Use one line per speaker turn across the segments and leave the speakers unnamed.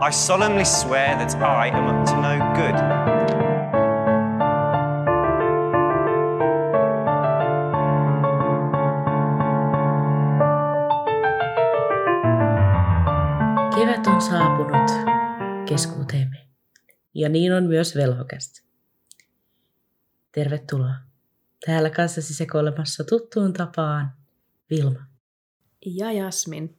I solemnly swear that I am up to no good.
Kevät on saapunut keskuuteemme. Ja niin on myös velhokästä. Tervetuloa. Täällä kanssasi sekoilemassa tuttuun tapaan Vilma.
Ja Jasmin.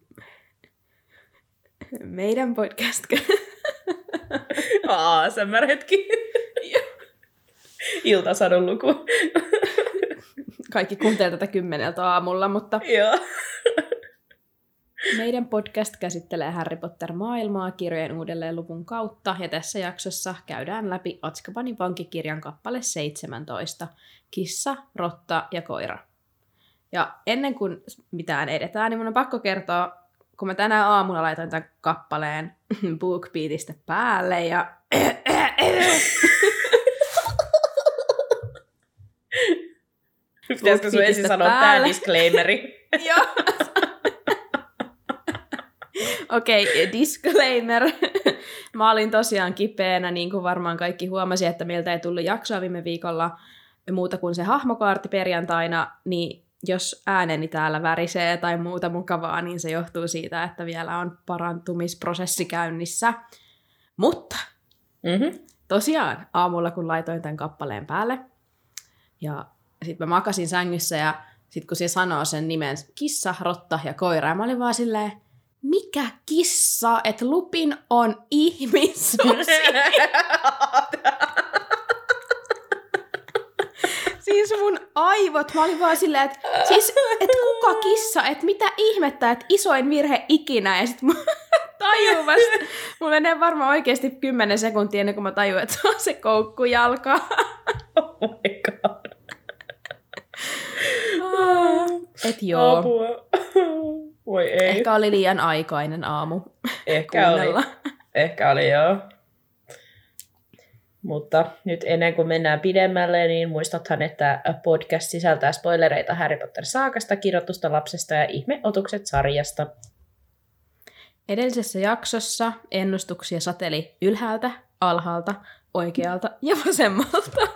Meidän podcast.
ASMR-hetki. Iltasadun luku.
Kaikki kuuntelee tätä kymmeneltä aamulla, mutta
Joo.
meidän podcast käsittelee Harry Potter-maailmaa kirjojen uudelleen luvun kautta, ja tässä jaksossa käydään läpi Atskabanin vankikirjan kappale 17, Kissa, Rotta ja Koira. Ja ennen kuin mitään edetään, niin mun on pakko kertoa, kun mä tänään aamulla laitoin tämän kappaleen BookBeatista päälle, ja
Pitäisikö sun ensin sanoa
päälle.
disclaimeri?
Joo. Okei, okay, disclaimer. Mä olin tosiaan kipeänä, niin kuin varmaan kaikki huomasi, että meiltä ei tullut jaksoa viime viikolla muuta kuin se hahmokaarti perjantaina, niin jos ääneni täällä värisee tai muuta mukavaa, niin se johtuu siitä, että vielä on parantumisprosessi käynnissä. Mutta
Mm-hmm.
tosiaan aamulla, kun laitoin tämän kappaleen päälle, ja sitten mä makasin sängyssä, ja sitten kun se sanoo sen nimen kissa, rotta ja koira, ja mä olin vaan silleen, mikä kissa, että Lupin on ihmissusi. siis mun aivot, mä olin vaan silleen, että siis, et kuka kissa, että mitä ihmettä, että isoin virhe ikinä, ja sit mä tajuu vasta. Mulla menee varmaan oikeasti 10 sekuntia ennen kuin mä tajuan, että se on se koukkujalka.
Oh my god.
Et joo.
Apua. Voi ei. Ehkä,
oli liian aikainen aamu
Ehkä oli. Ehkä oli joo. Mutta nyt ennen kuin mennään pidemmälle, niin muistathan, että podcast sisältää spoilereita Harry Potter-saakasta, kirjoitusta lapsesta ja ihmeotukset sarjasta.
Edellisessä jaksossa ennustuksia sateli ylhäältä, alhaalta, oikealta ja vasemmalta.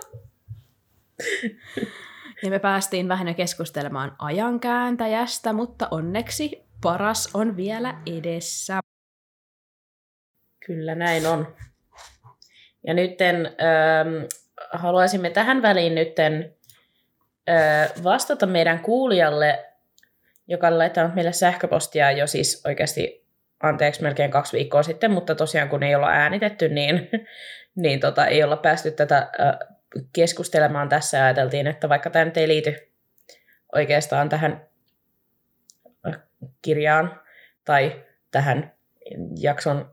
Ja me päästiin vähän keskustelemaan ajankääntäjästä, mutta onneksi paras on vielä edessä.
Kyllä näin on. Ja nytten ähm, haluaisimme tähän väliin nytten äh, vastata meidän kuulijalle, joka on laittanut meille sähköpostia jo siis oikeasti anteeksi melkein kaksi viikkoa sitten, mutta tosiaan kun ei olla äänitetty, niin, niin tota, ei olla päästy tätä äh, keskustelemaan tässä. Ja ajateltiin, että vaikka tämä nyt ei liity oikeastaan tähän äh, kirjaan tai tähän jakson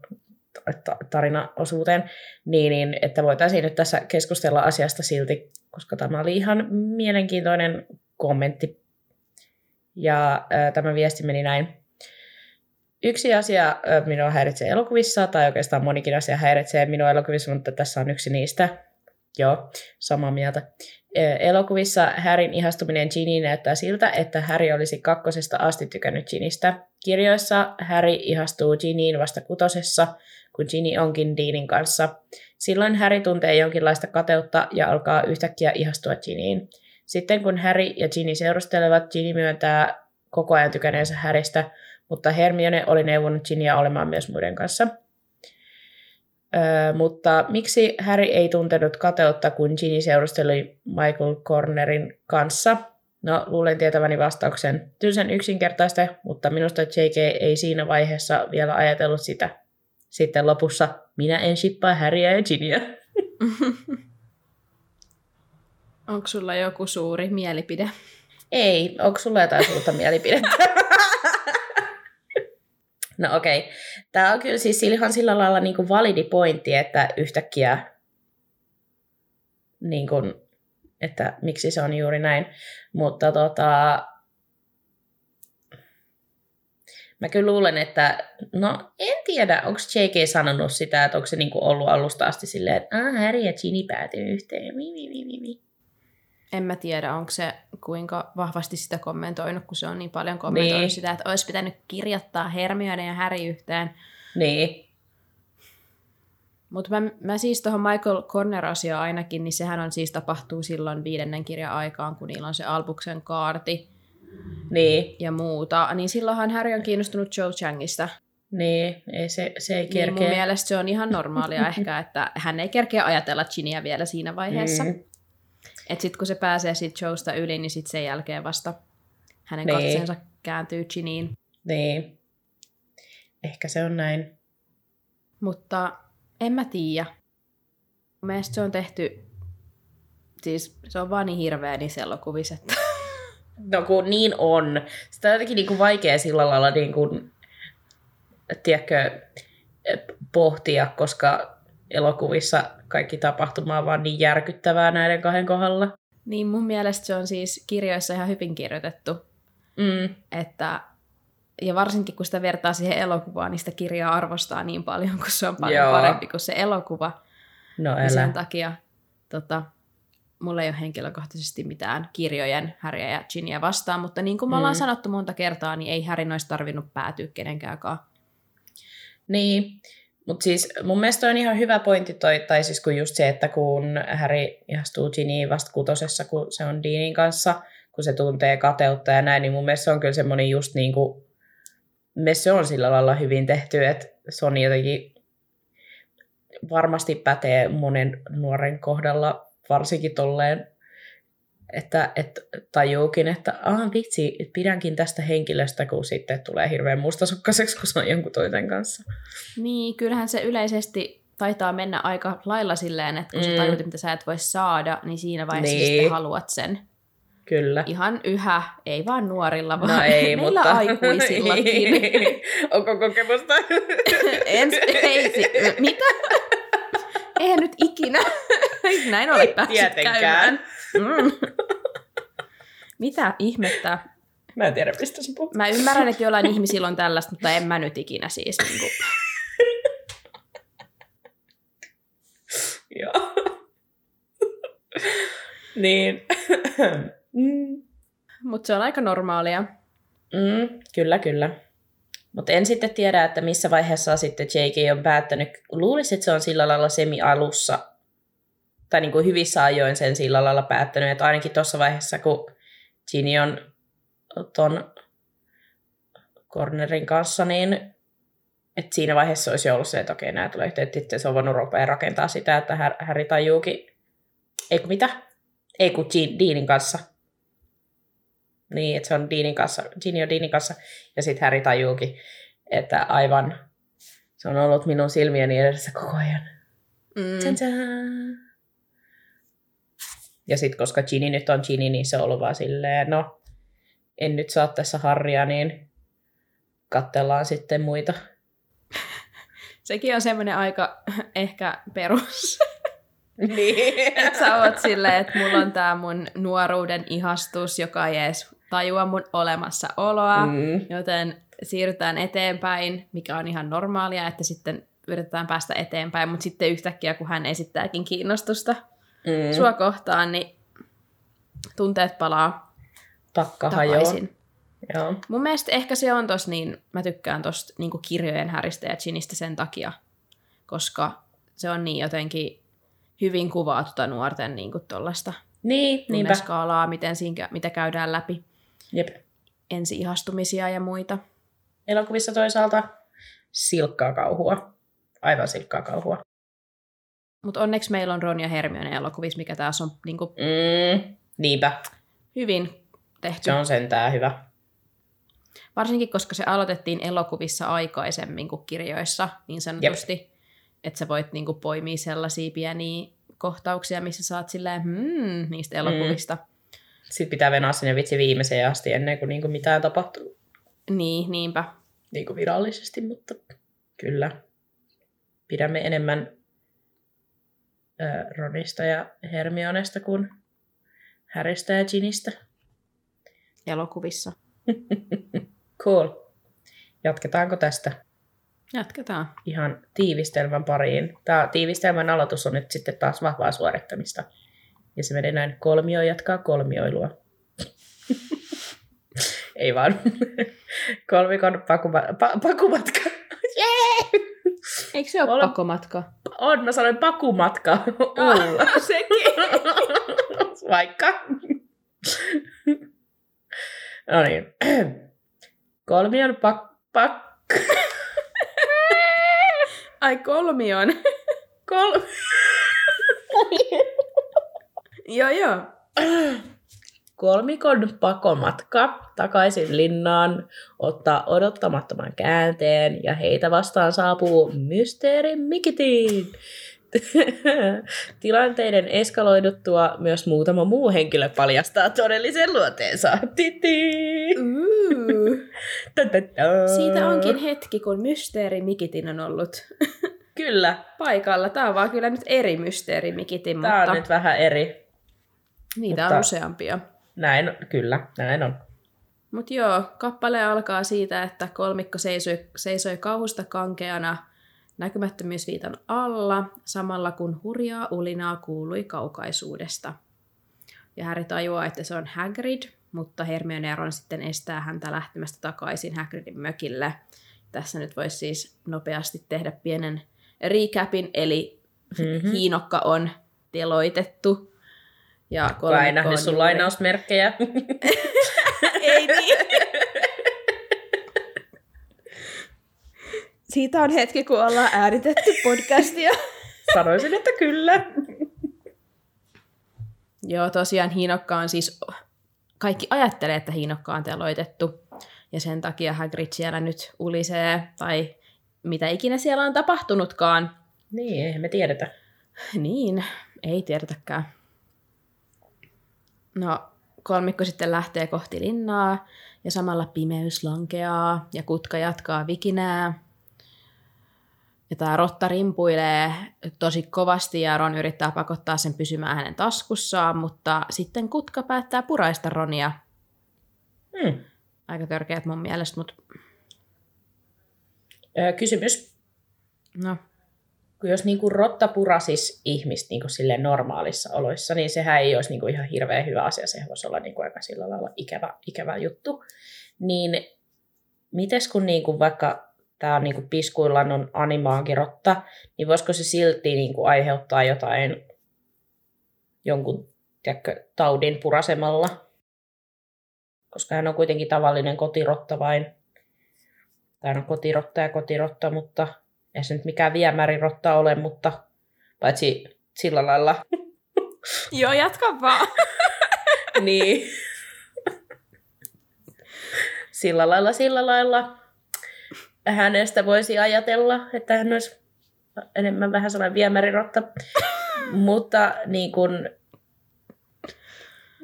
tarinaosuuteen, niin, niin että voitaisiin nyt tässä keskustella asiasta silti, koska tämä oli ihan mielenkiintoinen kommentti. Ja ää, tämä viesti meni näin. Yksi asia minua häiritsee elokuvissa, tai oikeastaan monikin asia häiritsee minua elokuvissa, mutta tässä on yksi niistä. Joo, samaa mieltä. Elokuvissa Härin ihastuminen Giniin näyttää siltä, että Häri olisi kakkosesta asti tykännyt Ginistä. Kirjoissa Häri ihastuu Giniin vasta kutosessa, kun Ginny onkin Deanin kanssa. Silloin Harry tuntee jonkinlaista kateutta ja alkaa yhtäkkiä ihastua Giniin. Sitten kun Harry ja Ginny seurustelevat, Ginny myöntää koko ajan tykäneensä Harrystä, mutta Hermione oli neuvonut Ginia olemaan myös muiden kanssa. Öö, mutta miksi Harry ei tuntenut kateutta, kun Ginny seurusteli Michael Cornerin kanssa? No, luulen tietäväni vastauksen. Tylsän yksinkertaista, mutta minusta JK ei siinä vaiheessa vielä ajatellut sitä. Sitten lopussa, minä en shippaa Harryä ja Ginia.
Onko sulla joku suuri mielipide?
Ei, onko sulla jotain suurta mielipidettä? no okei. Okay. Tämä on kyllä siis ihan sillä lailla niin kuin validi pointti, että yhtäkkiä, niin kuin, että miksi se on juuri näin. Mutta tota, mä kyllä luulen, että no en tiedä, onko JK sanonut sitä, että onko se niinku ollut alusta asti silleen, että ah, Harry ja Ginny päätyy yhteen. Mi, mi, mi, mi, mi.
En mä tiedä, onko se kuinka vahvasti sitä kommentoinut, kun se on niin paljon kommentoinut
Niin.
sitä, että olisi pitänyt kirjoittaa Hermione ja Harry yhteen.
Niin.
Mutta mä, mä siis tuohon Michael Corner-asiaan ainakin, niin sehän on siis tapahtuu silloin viidennen kirjan aikaan, kun niillä on se Albuksen kaarti
Niin,
ja muuta. Niin silloinhan Harry on kiinnostunut Joe Changista.
niin ei se, se ei
Niin mun
kerkeä.
mielestä se on ihan normaalia ehkä, että hän ei kerkeä ajatella Ginia vielä siinä vaiheessa. Mm.
Mm.
Että sitten kun se pääsee sit Joesta yli, niin sitten sen jälkeen vasta hänen
Niin.
katseensa kääntyy Giniin.
Niin. Ehkä se on näin.
Mutta en mä tiedä. Mun mielestä se on tehty, siis se on vaan niin hirveä niissä elokuvissa, että
No kun niin on. Sitä on jotenkin niin kuin vaikea sillä lailla niin kuin, tiedätkö, pohtia, koska elokuvissa kaikki tapahtuma on vaan niin järkyttävää näiden kahden kohdalla.
niin mun mielestä se on siis kirjoissa ihan hyvin kirjoitettu.
Mm.
Että, ja varsinkin kun sitä vertaa siihen elokuvaan, niin sitä kirjaa arvostaa niin paljon, kun se on paljon
Joo.
parempi kuin se elokuva.
No
Ja sen
älä.
takia tota, mulla ei ole henkilökohtaisesti mitään kirjojen Häriä ja Ginia vastaan, mutta niin kuin me ollaan
Mm.
sanottu monta kertaa, niin ei Härin olisi tarvinnut päätyä kenenkäänkään.
Niin, mutta siis mun mielestä on ihan hyvä pointti toi, tai siis kun just se, että kun Harry ihastuu Giniin vasta kutosessa, kun se on Deanin kanssa, kun se tuntee kateutta ja näin, niin mun mielestä se on kyllä semmoinen just niin kuin, se on sillä lailla hyvin tehty, että se on jotenkin varmasti pätee monen nuoren kohdalla, varsinkin tolleen, että, että tajuukin, että ah vitsi, pidänkin tästä henkilöstä, kun sitten tulee hirveän mustasukkaiseksi, kun se on jonkun toisen kanssa.
Niin, kyllähän se yleisesti taitaa mennä aika lailla silleen, että kun mm. Sä tajut, mitä sä et voi saada, niin siinä vaiheessa niin. Sitten haluat sen.
Kyllä.
Ihan yhä, ei vaan nuorilla, vaan
No ei,
meillä
mutta...
aikuisillakin.
Onko kokemusta?
Ens, ei, si- mitä? Eihän nyt ikinä. Näin ole päässyt
Tietenkään.
käymään. Mm. Mitä ihmettä?
Mä en tiedä, mistä sä puhut.
Mä ymmärrän, että jollain ihmisillä on tällaista, mutta en mä nyt ikinä siis. Niin kuin.
Joo. niin. mm.
Mutta se on aika normaalia.
Mm, kyllä, kyllä. Mutta en sitten tiedä, että missä vaiheessa sitten J.K. on päättänyt. Luulisin, että se on sillä lailla semi-alussa, tai niin kuin hyvissä ajoin sen sillä lailla päättänyt, että ainakin tuossa vaiheessa, kun Ginny on ton Cornerin kanssa, niin että siinä vaiheessa olisi ollut se, että okei, nämä tulee yhteen, että sitten se on voinut rupea rakentaa sitä, että Har- Harry tajuukin, ei kun mitä? Ei kun Deanin kanssa. Niin, että se on Deanin kanssa, Ginny on Deanin kanssa, ja sitten Harry tajuukin, että aivan, se on ollut minun silmieni edessä koko ajan.
Mm.
Ja sitten koska Ginny nyt on Ginny, niin se on ollut vaan silleen, no, en nyt saa tässä Harria, niin katsellaan sitten muita.
Sekin on semmoinen aika ehkä perus.
Niin.
että sä oot silleen, että mulla on tää mun nuoruuden ihastus, joka ei edes tajua mun olemassaoloa. Mm. Joten siirrytään eteenpäin, mikä on ihan normaalia, että sitten yritetään päästä eteenpäin, mutta sitten yhtäkkiä, kun hän esittääkin kiinnostusta
Mm.
sua kohtaan, niin tunteet palaa
hajoaa.
takaisin.
Joo.
Mun mielestä ehkä se on tos niin, mä tykkään tosta niin kirjojen Häristä ja Ginistä sen takia, koska se on niin jotenkin hyvin kuvaa tuota nuorten niin kuin tollaista
Niin,
tunneskaalaa, miten siinä, mitä käydään läpi,
Jep.
ensi-ihastumisia ja muita.
Elokuvissa toisaalta silkkaa kauhua. Aivan silkkaa kauhua.
Mutta onneksi meillä on Ron ja Hermione elokuvissa, mikä taas on niin kuin
Mm. Niinpä.
hyvin tehty.
Se on sentään hyvä.
Varsinkin, koska se aloitettiin elokuvissa aikaisemmin kuin kirjoissa, niin sanotusti. Että sä voit niin kuin, poimia sellaisia pieniä kohtauksia, missä saat silleen, hmm, niistä elokuvista. Mm.
Sitten pitää venää sinne vitsi viimeiseen asti ennen kuin niinku mitään tapahtuu
Niin, niinpä.
niinku virallisesti, mutta kyllä. Pidämme enemmän Ronista ja Hermionesta kuin Häristä ja Ginistä.
Elokuvissa.
Cool. Jatketaanko tästä
Jatketaan.
ihan tiivistelmän pariin? Tämä tiivistelmän aloitus on nyt sitten taas vahvaa suorittamista. Ja se menee näin, kolmio jatkaa kolmioilua. Ei vaan. Kolmikon pakuma, pa, pakumatka. Jee!
Eikö se ole
Ole-
pakomatka?
On, mä sanoin pakumatka olla.
Sekin.
Vaikka. no niin. Kolmion pak... pak...
Ai kolmion.
Kol...
joo, joo.
Kolmikon pakomatka takaisin linnaan ottaa odottamattoman käänteen ja heitä vastaan saapuu Mysteeri Mikitiin. Tilanteiden eskaloiduttua myös muutama muu henkilö paljastaa todellisen luonteensa. Titi!
Siitä onkin hetki, kun Mysteeri Mikitin on ollut
Kyllä,
paikalla. Tämä on vaan kyllä nyt eri Mysteeri Mikitin,
tämä
mutta
on nyt vähän eri.
Niitä
mutta-
on useampia.
Näin, kyllä, näin on.
Mutta joo, kappale alkaa siitä, että kolmikko seisoi, seisoi kauhusta kankeana näkymättömyysviitan alla, samalla kun hurjaa ulinaa kuului kaukaisuudesta. Ja Harry tajuaa, että se on Hagrid, mutta Hermione ja Ron sitten estää häntä lähtemästä takaisin Hagridin mökille. Tässä nyt voisi siis nopeasti tehdä pienen recapin, eli
Mhm.
hiinokka on teloitettu. Ja
Kuka ei nähnyt sun lainausmerkkejä.
Ei niin. Siitä on hetki, kun ollaan äänitetty podcastia.
Sanoisin, että kyllä.
Joo, tosiaan Hiinokka on siis... Kaikki ajattelee, että Hiinokka on teloitettu. Ja sen takia Hagrid siellä nyt ulisee, tai mitä ikinä siellä on tapahtunutkaan.
Niin, eihän me tiedetä.
Niin, ei tiedetäkään. No, kolmikko sitten lähtee kohti linnaa, ja samalla pimeys lankeaa, ja kutka jatkaa vikinää. Ja tämä rotta rimpuilee tosi kovasti, ja Ron yrittää pakottaa sen pysymään hänen taskussaan, mutta sitten kutka päättää puraista Ronia.
Hmm.
Aika törkeät mun mielestä, mutta
Öö, kysymys.
no,
Jos niinku rotta purasis ihmistä niinku sille normaalissa oloissa, niin sehän ei olisi niinku ihan hirveän hyvä asia. Sehän voisi olla niinku aika sillä lailla ikävä, ikävä juttu. Niin mites kun niinku vaikka tämä on niinku piskuillaan on animaagirotta, niin voisiko se silti niinku aiheuttaa jotain jonkun tiedätkö, taudin purasemalla? Koska hän on kuitenkin tavallinen kotirotta vain. Tai on kotirotta ja kotirotta, mutta ei se nyt mikään viemärirotta ole, mutta paitsi sillä lailla.
joo, jatka vaan.
niin. sillä lailla, sillä lailla hänestä voisi ajatella, että hän olisi enemmän vähän sellainen viemärirotta. mutta niin kun,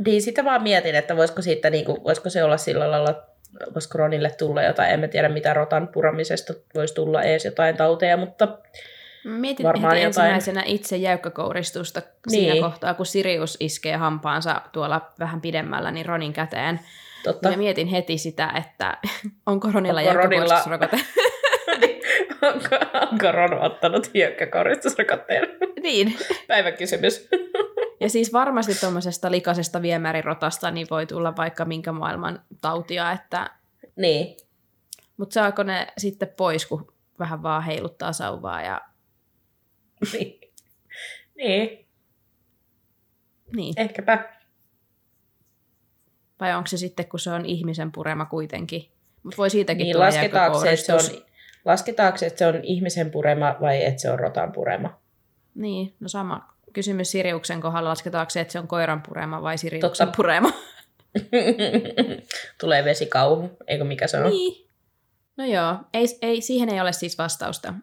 niin sitä vaan mietin, että voisiko, siitä, niin kuin, voisiko se olla sillä lailla, voisiko Ronille tulla jotain, en mä tiedä mitä rotan puramisesta voisi tulla edes jotain tauteja, mutta
Mietin
Varmaan
heti
jotain.
ensimmäisenä itse jäykkäkouristusta siinä
Niin.
kohtaa, kun Sirius iskee hampaansa tuolla vähän pidemmällä niin Ronin käteen.
totta.
Ja mietin heti sitä, että onko Ronilla
Onko Ronilla-
jäykkäkouristusrokote.
onko, onko Ron ottanut hiekkakoristusrokotteen?
niin.
Päiväkysymys.
Ja siis varmasti tuommoisesta likaisesta viemärirotasta niin voi tulla vaikka minkä maailman tautia, että...
niin.
mutta saako ne sitten pois, kun vähän vaan heiluttaa sauvaa ja
niin. Niin,
niin.
ehkäpä.
Vai onko se sitten, kun se on ihmisen purema kuitenkin? Mutta voi siitäkin
Niin,
tulla
lasketaanko se, että se on, lasketaanko se, että se on ihmisen purema vai että se on rotan purema?
Niin, no sama kysymys Siriuksen kohdalla. Lasketaanko se, että se on koiran purema vai Siriuksen
Totta.
purema?
Tulee vesikauhu, eikö mikä se on?
Niin. No joo, ei, ei, siihen ei ole siis vastausta.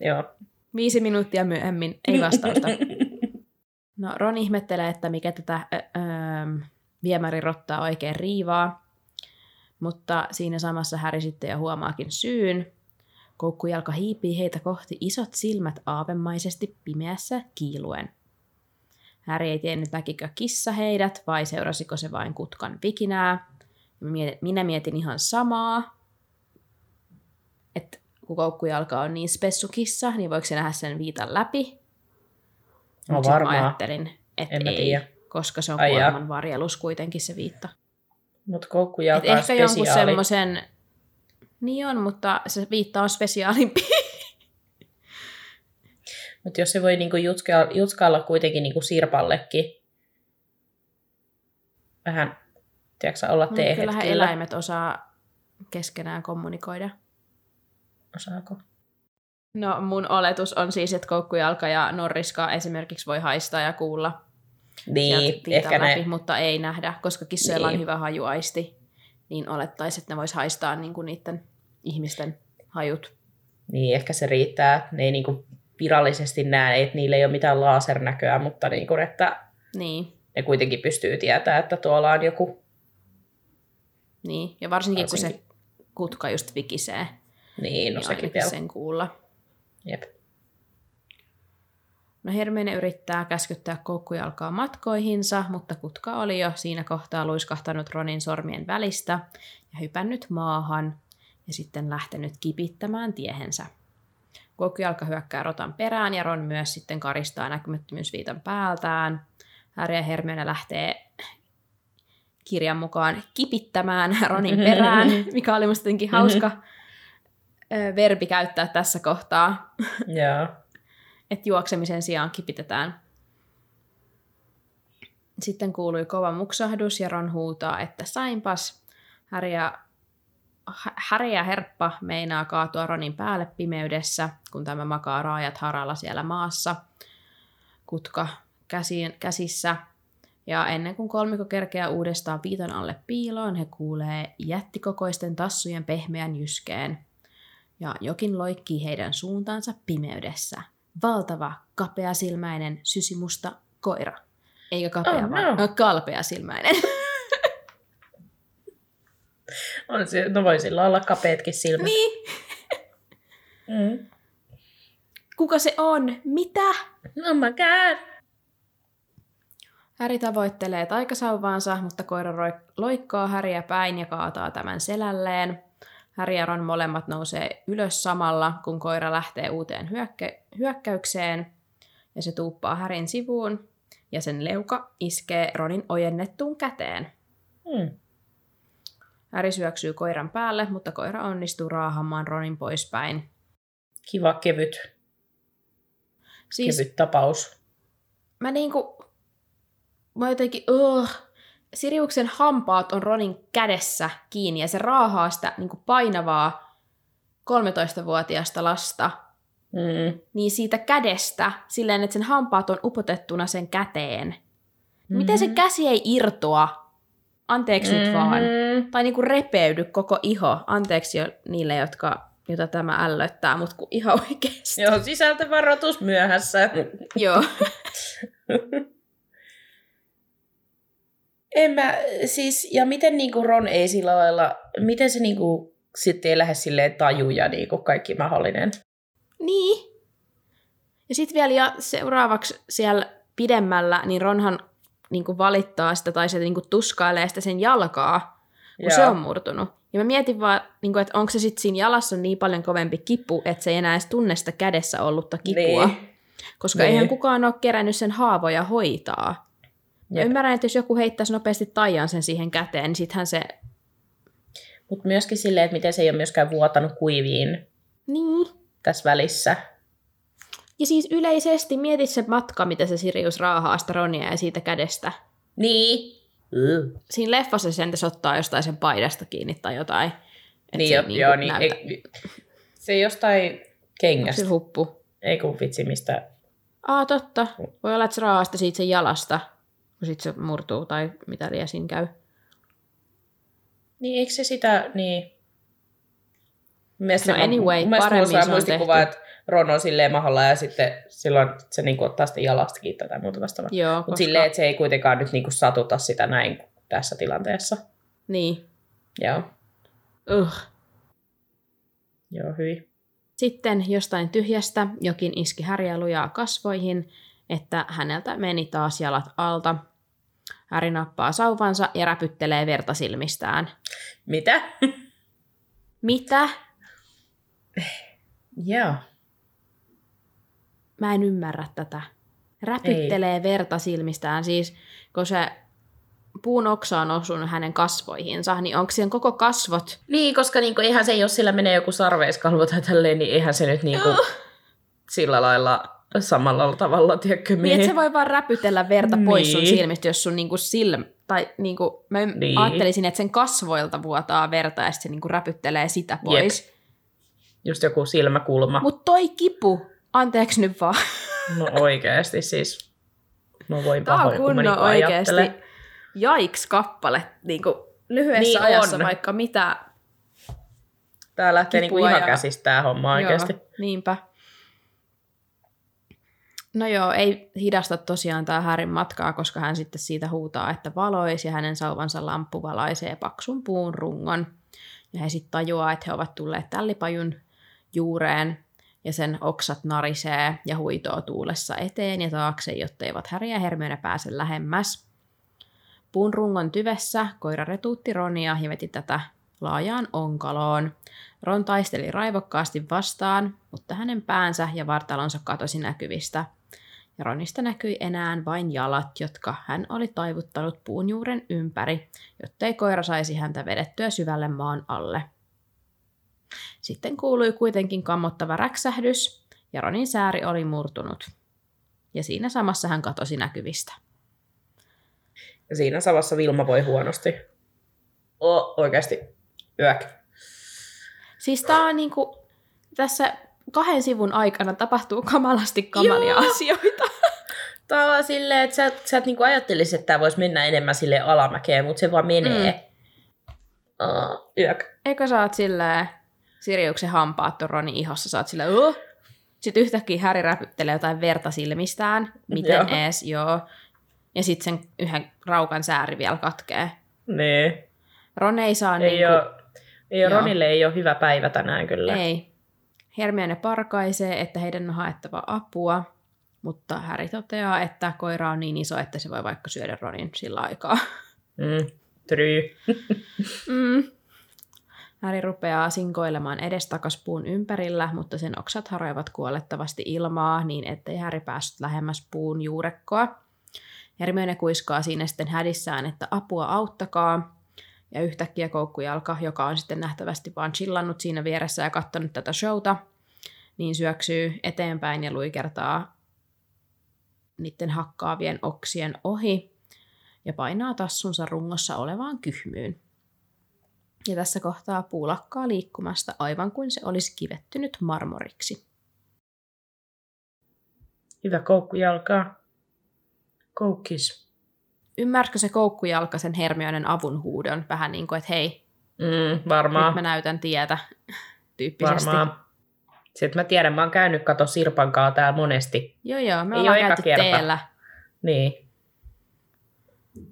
Joo.
Viisi minuuttia myöhemmin ei vastausta. No Ron ihmettelee, että mikä tätä ö, ö, viemärirottaa oikein riivaa, mutta siinä samassa Häri sitten jo huomaakin syyn. Koukkujalka hiipii heitä kohti isot silmät aavemaisesti pimeässä kiiluen. Häri ei tiennyt näkikö kissa heidät vai seurasiko se vain kutkan vikinää. Minä mietin ihan samaa, että kun koukkujalka on niin spessu kissa, niin voiko se nähdä sen viitan läpi?
No
Mut
varmaan.
ajattelin, että
En
ei,
tiedä.
koska se on
Ai jaa.
kuoleman varjelus kuitenkin se viitta.
Mutta
Et
koukkujalka on
ehkä jonkun
spesiaali.
semmoisen... Niin on, mutta se viitta on spesiaalimpi.
Mutta jos se voi niinku jutska, jutskailla kuitenkin niinku sirpallekin, vähän, tiedätkö olla
No,
teehet
kyllähän
kyllä.
eläimet osaa keskenään kommunikoida.
Osaako?
No mun oletus on siis, että koukkujalka ja norriska esimerkiksi voi haistaa ja kuulla
Niin,
sieltä
ehkä
pintan
ne,
läpi, mutta ei nähdä, koska kissoilla
Niin.
on hyvä hajuaisti, niin olettaisiin, että ne vois haistaa niinku niiden ihmisten hajut.
niin, ehkä se riittää. Ne ei niinku virallisesti näe, että niillä ei ole mitään laasernäköä, mutta niinku, että
Niin,
ne kuitenkin pystyy tietämään, että tuolla on joku.
niin. Ja varsinkin, kun se
Varsinkin.
kutka just vikisee,
Niin, no
niin
sekin vielä.
sen kuulla.
Jep.
No Hermione yrittää käskyttää koukkujalkaa matkoihinsa, mutta kutka oli jo siinä kohtaa luiskahtanut Ronin sormien välistä ja hypännyt maahan ja sitten lähtenyt kipittämään tiehensä. Koukkujalka hyökkää Rotan perään ja Ron myös sitten karistaa näkymättömyysviitan päältään. Harry ja Hermione lähtee kirjan mukaan kipittämään Ronin perään, mikä oli musta jotenkin hauska ö, verbi käyttää tässä kohtaa
Joo.
että juoksemisen sijaan kipitetään. Sitten kuului kova muksahdus ja Ron huutaa, että sainpas. Harry ja, H- Harry ja Herppa meinaa kaatua Ronin päälle pimeydessä, kun tämä makaa raajat haralla siellä maassa. Kutka käsiin, käsissä. Ja ennen kuin kolmiko kerkeää uudestaan viiton alle piiloon, he kuulee jättikokoisten tassujen pehmeän jyskeen. Ja jokin loikkii heidän suuntaansa pimeydessä. Valtava, kapeasilmäinen, sysimusta koira. Eikä kapea,
Oh, no.
vaan no, kalpeasilmäinen.
On se, no voi sillä olla kapeetkin silmät.
niin,
Mm.
kuka se on? Mitä?
Oh my god.
Häri tavoittelee taikasauvaansa, mutta koira roi- loikkaa Häriä päin ja kaataa tämän selälleen. Häri ja Ron molemmat nousee ylös samalla, kun koira lähtee uuteen hyökkä- hyökkäykseen. Ja se tuuppaa Härin sivuun, ja sen leuka iskee Ronin ojennettuun käteen.
Mm.
Häri syöksyy koiran päälle, mutta koira onnistuu raahamaan Ronin poispäin.
Kiva, kevyt,
Siis
kevyt tapaus.
mä niinku... Mä jotenkin... Uh, Siriuksen hampaat on Ronin kädessä kiinni ja se raahaa sitä niinku painavaa 13-vuotiaasta lasta
Mm.
niin siitä kädestä silleen, että sen hampaat on upotettuna sen käteen. Mm-hmm. Miten se käsi ei irtoa? Anteeksi mm-hmm. nyt vaan.
Mm.
Tai niinku repeydy koko iho. Anteeksi jo niille, jotka, jota tämä ällöttää, mutta kun ihan oikeasti.
Joo, sisältövaroitus myöhässä.
Joo.
En mä, siis, ja miten niinku Ron ei sillä lailla, miten se niinku sitten ei lähde silleen tajuja niinku kaikki mahdollinen.
Niin. Ja sitten vielä ja seuraavaksi siellä pidemmällä, niin Ronhan niin valittaa sitä tai se niin tuskailee sitä sen jalkaa, kun
Joo.
se on murtunut. Ja mä mietin vaan, niin kuin, että onko se sitten siinä jalassa niin paljon kovempi kipu, että se ei enää edes tunne sitä kädessä ollutta kipua.
Niin.
Koska
Niin.
eihän kukaan ole kerännyt sen haavoja hoitaa. Mä
Jep.
ymmärrän, että jos joku heittäisi nopeasti taian sen siihen käteen, niin sittenhän se...
Mutta myöskin silleen, että miten se ei ole myöskään vuotanut kuiviin
Niin.
tässä välissä.
Ja siis yleisesti mietit se matka, mitä se Sirius raahaa sitä Ronia ja siitä kädestä.
Niin. Mm.
Siinä leffassa se entäs ottaa jostain sen paidasta kiinni tai jotain. Et
Niin,
se
jo,
niinku
joo, niin
näytä-
ei, se jostain kengästä.
se huppu?
Ei kun vitsi mistä.
Aa, totta. Voi olla, että se raahaa sitä siitä sen jalasta, kun sit se murtuu tai mitä liian siinä käy.
Niin eikö se sitä, niin... Mielestäni
No anyway, paremmin se on tehty.
että Ron on silleen mahalla ja sitten silloin se niinku ottaa sitten jalastakin tai muuta vastaavaa. Mutta
koska...
silleen, että se ei kuitenkaan nyt niinku satuta sitä näin tässä tilanteessa.
Niin.
Joo,
Uh.
joo, hyvin.
Sitten jostain tyhjästä jokin iski Häriä lujaa kasvoihin, että häneltä meni taas jalat alta. Häri nappaa sauvansa ja räpyttelee verta silmistään.
Mitä?
Mitä?
Joo.
Mä en ymmärrä tätä. Räpyttelee Ei. verta silmistään, siis kun se puun oksa on osunut hänen kasvoihinsa, niin onko siihen koko kasvot?
Niin, koska niinku, eihän se, jos sillä menee joku sarveiskalvo tai tälleen, niin eihän se nyt niinku
Oh.
sillä lailla... samalla tavalla, tiedätkö,
Niin, että se voi vaan räpytellä verta pois sun
Niin.
silmistä, jos sun niinku silm... Tai niinku, mä
Niin.
niin. ajattelisin, että sen kasvoilta vuotaa verta ja sitten se niinku räpyttelee sitä pois.
Just joku silmäkulma.
Mutta toi kipu, anteeksi nyt vaan.
No oikeesti siis. Mä voin
Tää on
pahoin, kun mä
kunnon
niinku ajattelen.
jaiks-kappale niinku lyhyessä
Niin
niin ajassa
on.
vaikka mitä.
Tää lähtee niinku
kipua
ihan
ja-
käsistä tää homma oikeesti.
Joo, niinpä. No joo, ei hidasta tosiaan tämä Härin matkaa, koska hän sitten siitä huutaa, että valois ja hänen sauvansa lamppu valaisee paksun puun rungon. Ja he sitten tajuaa, että he ovat tulleet tällipajun juureen ja sen oksat narisee ja huitoo tuulessa eteen ja taakse, jotteivät Häri ja Hermione pääse lähemmäs. Puun rungon tyvessä koira retuutti Ronia ja veti tätä laajaan onkaloon. Ron taisteli raivokkaasti vastaan, mutta hänen päänsä ja vartalonsa katosi näkyvistä. Ja Ronista näkyi enää vain jalat, jotka hän oli taivuttanut puun juuren ympäri, jottei koira saisi häntä vedettyä syvälle maan alle. Sitten kuului kuitenkin kammottava räksähdys, ja Ronin sääri oli murtunut. Ja siinä samassa hän katosi näkyvistä.
Ja siinä samassa Vilma voi huonosti. O, oikeasti. Yök.
Siis tää on niinku, tässä kahden sivun aikana tapahtuu kamalasti kamalia
Joo.
asioita.
Tää on silleen, että sä, sä et niinku ajattelisit, että tää voisi mennä enemmän sille alamäkeen, mutta se vaan menee. Mm. Uh, yök.
Eikö sä oot silleen, Siriuksen hampaat on Ronin ihossa, sä oot silleen, oh! Sitten yhtäkkiä Häri räpyttelee jotain verta silmistään. Miten
Joo.
ees, joo. Ja sitten sen yhden raukan sääri vielä katkee.
Niin.
Ron ei saa
Ei,
niinku,
oo, ei oo,
Joo.
Ronille ei ole hyvä päivä tänään kyllä.
ei. Hermione parkaisee, että heidän on haettava apua, mutta Häri toteaa, että koira on niin iso, että se voi vaikka syödä Ronin sillä aikaa.
Mm, try.
Mm. Häri rupeaa sinkoilemaan edestakas puun ympärillä, mutta sen oksat haroivat kuolettavasti ilmaa niin, ettei Häri päässyt lähemmäs puun juurekkoa. Hermione kuiskaa siinä sitten hädissään, että apua auttakaa. Ja yhtäkkiä koukkujalka, joka on sitten nähtävästi vaan chillannut siinä vieressä ja katsonut tätä showta, niin syöksyy eteenpäin ja luikertaa niiden hakkaavien oksien ohi ja painaa tassunsa rungossa olevaan kyhmyyn. Ja tässä kohtaa puu lakkaa liikkumasta aivan kuin se olisi kivettynyt marmoriksi.
Hyvä koukku jalkaa. Koukkis.
Ymmärsikö se koukkujalka sen Hermionen avun huudon? Vähän niin kuin, että hei,
Mm, varmaan.
nyt mä näytän tietä tyyppisesti.
varmaan. Sitten mä tiedän, mä oon käynyt kato Sirpan kanssa täällä monesti.
Joo joo, me
Ei
ollaan käyty
kerta.
teellä.
Niin.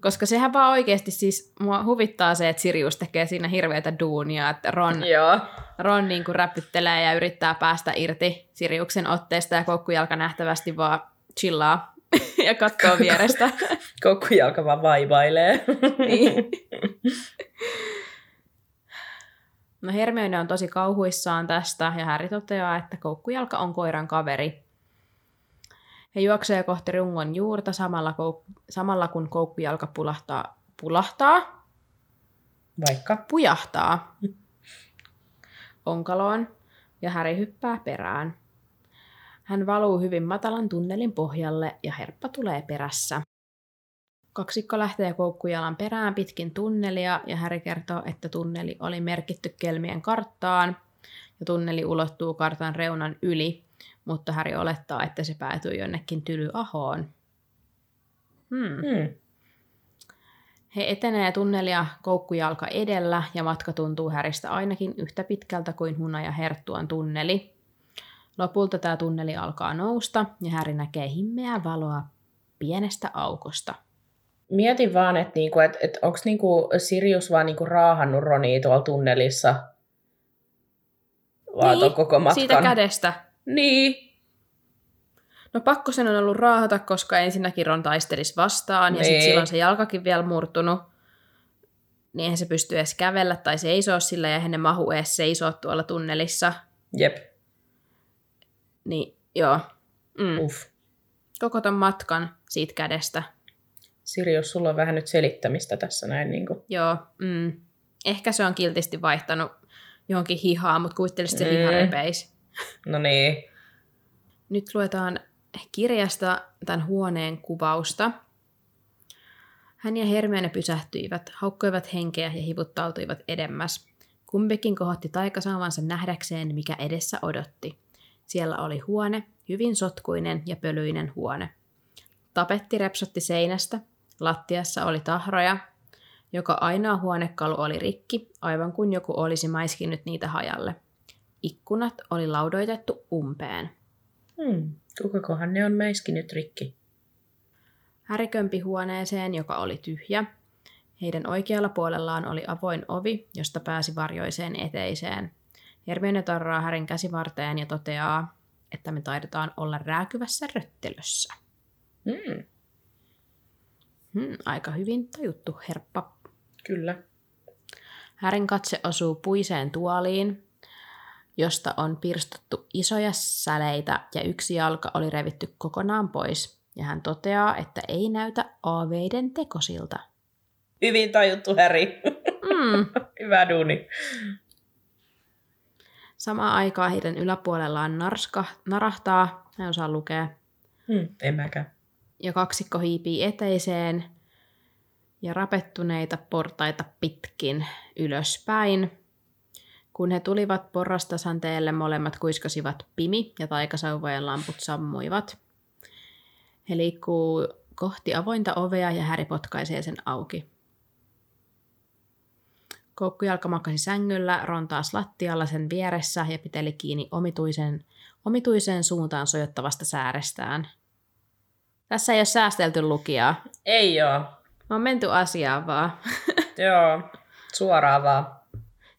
Koska sehän vaan oikeasti siis, mua huvittaa se, että Sirius tekee siinä hirveätä duunia, että Ron,
Joo.
Ron niin kuin räpyttelee ja yrittää päästä irti Siriuksen otteesta ja koukkujalka nähtävästi vaan chillaa ja katsoo vierestä.
Koukkujalka vaan vaivailee.
niin. No Hermione on tosi kauhuissaan tästä ja Harry toteaa, että koukkujalka on koiran kaveri. He juoksee kohti rungon juurta samalla, kouk- samalla kun koukkujalka pulahtaa, pulahtaa,
Vaikka.
pujahtaa onkaloon ja Häri hyppää perään. Hän valuu hyvin matalan tunnelin pohjalle ja Herppa tulee perässä. Kaksikko lähtee koukkujalan perään pitkin tunnelia ja Häri kertoo, että tunneli oli merkitty kelmien karttaan ja tunneli ulottuu kartan reunan yli, mutta Häri olettaa, että se päätyy jonnekin tylyahoon. Hmm.
Hmm.
He etenee tunnelia koukkujalka edellä ja matka tuntuu Häristä ainakin yhtä pitkältä kuin Huna ja Herttuan tunneli. Lopulta tämä tunneli alkaa nousta ja Häri näkee himmeää valoa pienestä aukosta.
Mietin vaan, että niinku, et, et onko niinku Sirius vaan niinku raahannut Ronia tuolla tunnelissa? Vaan niin, koko matkan.
siitä kädestä.
Niin.
No pakko sen on ollut raahata, koska ensinnäkin Ron taistelisi vastaan ja
Niin.
sitten silloin se jalkakin vielä murtunut. Niin eihän se pysty edes kävellä tai seisoa sillä ja eihän ne mahu edes seisoa tuolla tunnelissa.
Jep.
Niin joo. Mm.
Uff.
Koko ton matkan siitä kädestä.
Sirius, sulla on vähän nyt selittämistä tässä näin. Niinku.
Joo. Mm. Ehkä se on kiltisti vaihtanut johonkin hihaan, mutta kuvittelisit se
Mm.
hiha repeis.
No niin.
Nyt luetaan kirjasta tämän huoneen kuvausta. Hän ja Hermione pysähtyivät, haukkoivat henkeä ja hivuttautuivat edemmäs. Kumpikin kohotti taikasaavansa nähdäkseen, mikä edessä odotti. Siellä oli huone, hyvin sotkuinen ja pölyinen huone. Tapetti repsotti seinästä, lattiassa oli tahroja, joka ainoa huonekalu oli rikki, aivan kuin joku olisi maiskinyt niitä hajalle. Ikkunat oli laudoitettu umpeen.
Hmm, kukakohan ne on mäiskinyt rikki?
Häri kömpi huoneeseen, joka oli tyhjä. Heidän oikealla puolellaan oli avoin ovi, josta pääsi varjoiseen eteiseen. Hermione tarraa Härin käsivarteen ja toteaa, että me taidetaan olla rääkyvässä röttelössä.
Hmm,
Hmm, aika hyvin tajuttu, herppa.
kyllä.
Härin katse osuu puiseen tuoliin, josta on pirstottu isoja säleitä ja yksi jalka oli revitty kokonaan pois. Ja hän toteaa, että ei näytä aaveiden tekosilta.
Hyvin tajuttu, Häri.
Mm.
Hyvä duuni.
Samaan aikaan heidän yläpuolellaan narska, narahtaa, hän osaa lukea,
Hmm, en mäkään.
ja kaksikko hiipii eteiseen ja rapettuneita portaita pitkin ylöspäin. Kun he tulivat porrastasanteelle, molemmat kuiskasivat pimi ja taikasauvojen lamput sammuivat. He liikkuu kohti avointa ovea ja Häri potkaisee sen auki. Koukkujalka makasi sängyllä, Ron taas lattialla sen vieressä ja piteli kiinni omituisen, omituiseen suuntaan sojottavasta säärestään. Tässä ei ole säästelty lukijaa.
Ei oo.
On menty asiaan vaan.
Joo, suoraan vaan.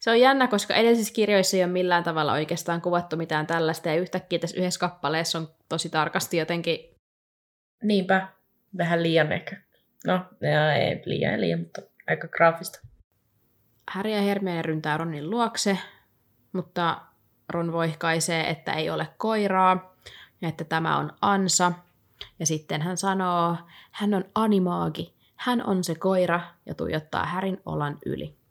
Se on jännä, koska edellisissä kirjoissa ei ole millään tavalla oikeastaan kuvattu mitään tällaista, ja yhtäkkiä tässä yhdessä kappaleessa on tosi tarkasti jotenkin...
Niinpä. Vähän liian ehkä. No, ei liian liian, mutta aika graafista.
Harry ja Hermione ryntää Ronin luokse, mutta Ron voihkaisee, että ei ole koiraa, ja että tämä on ansa. Ja sitten hän sanoo, hän on animaagi, hän on se koira, ja tuijottaa Härin olan yli.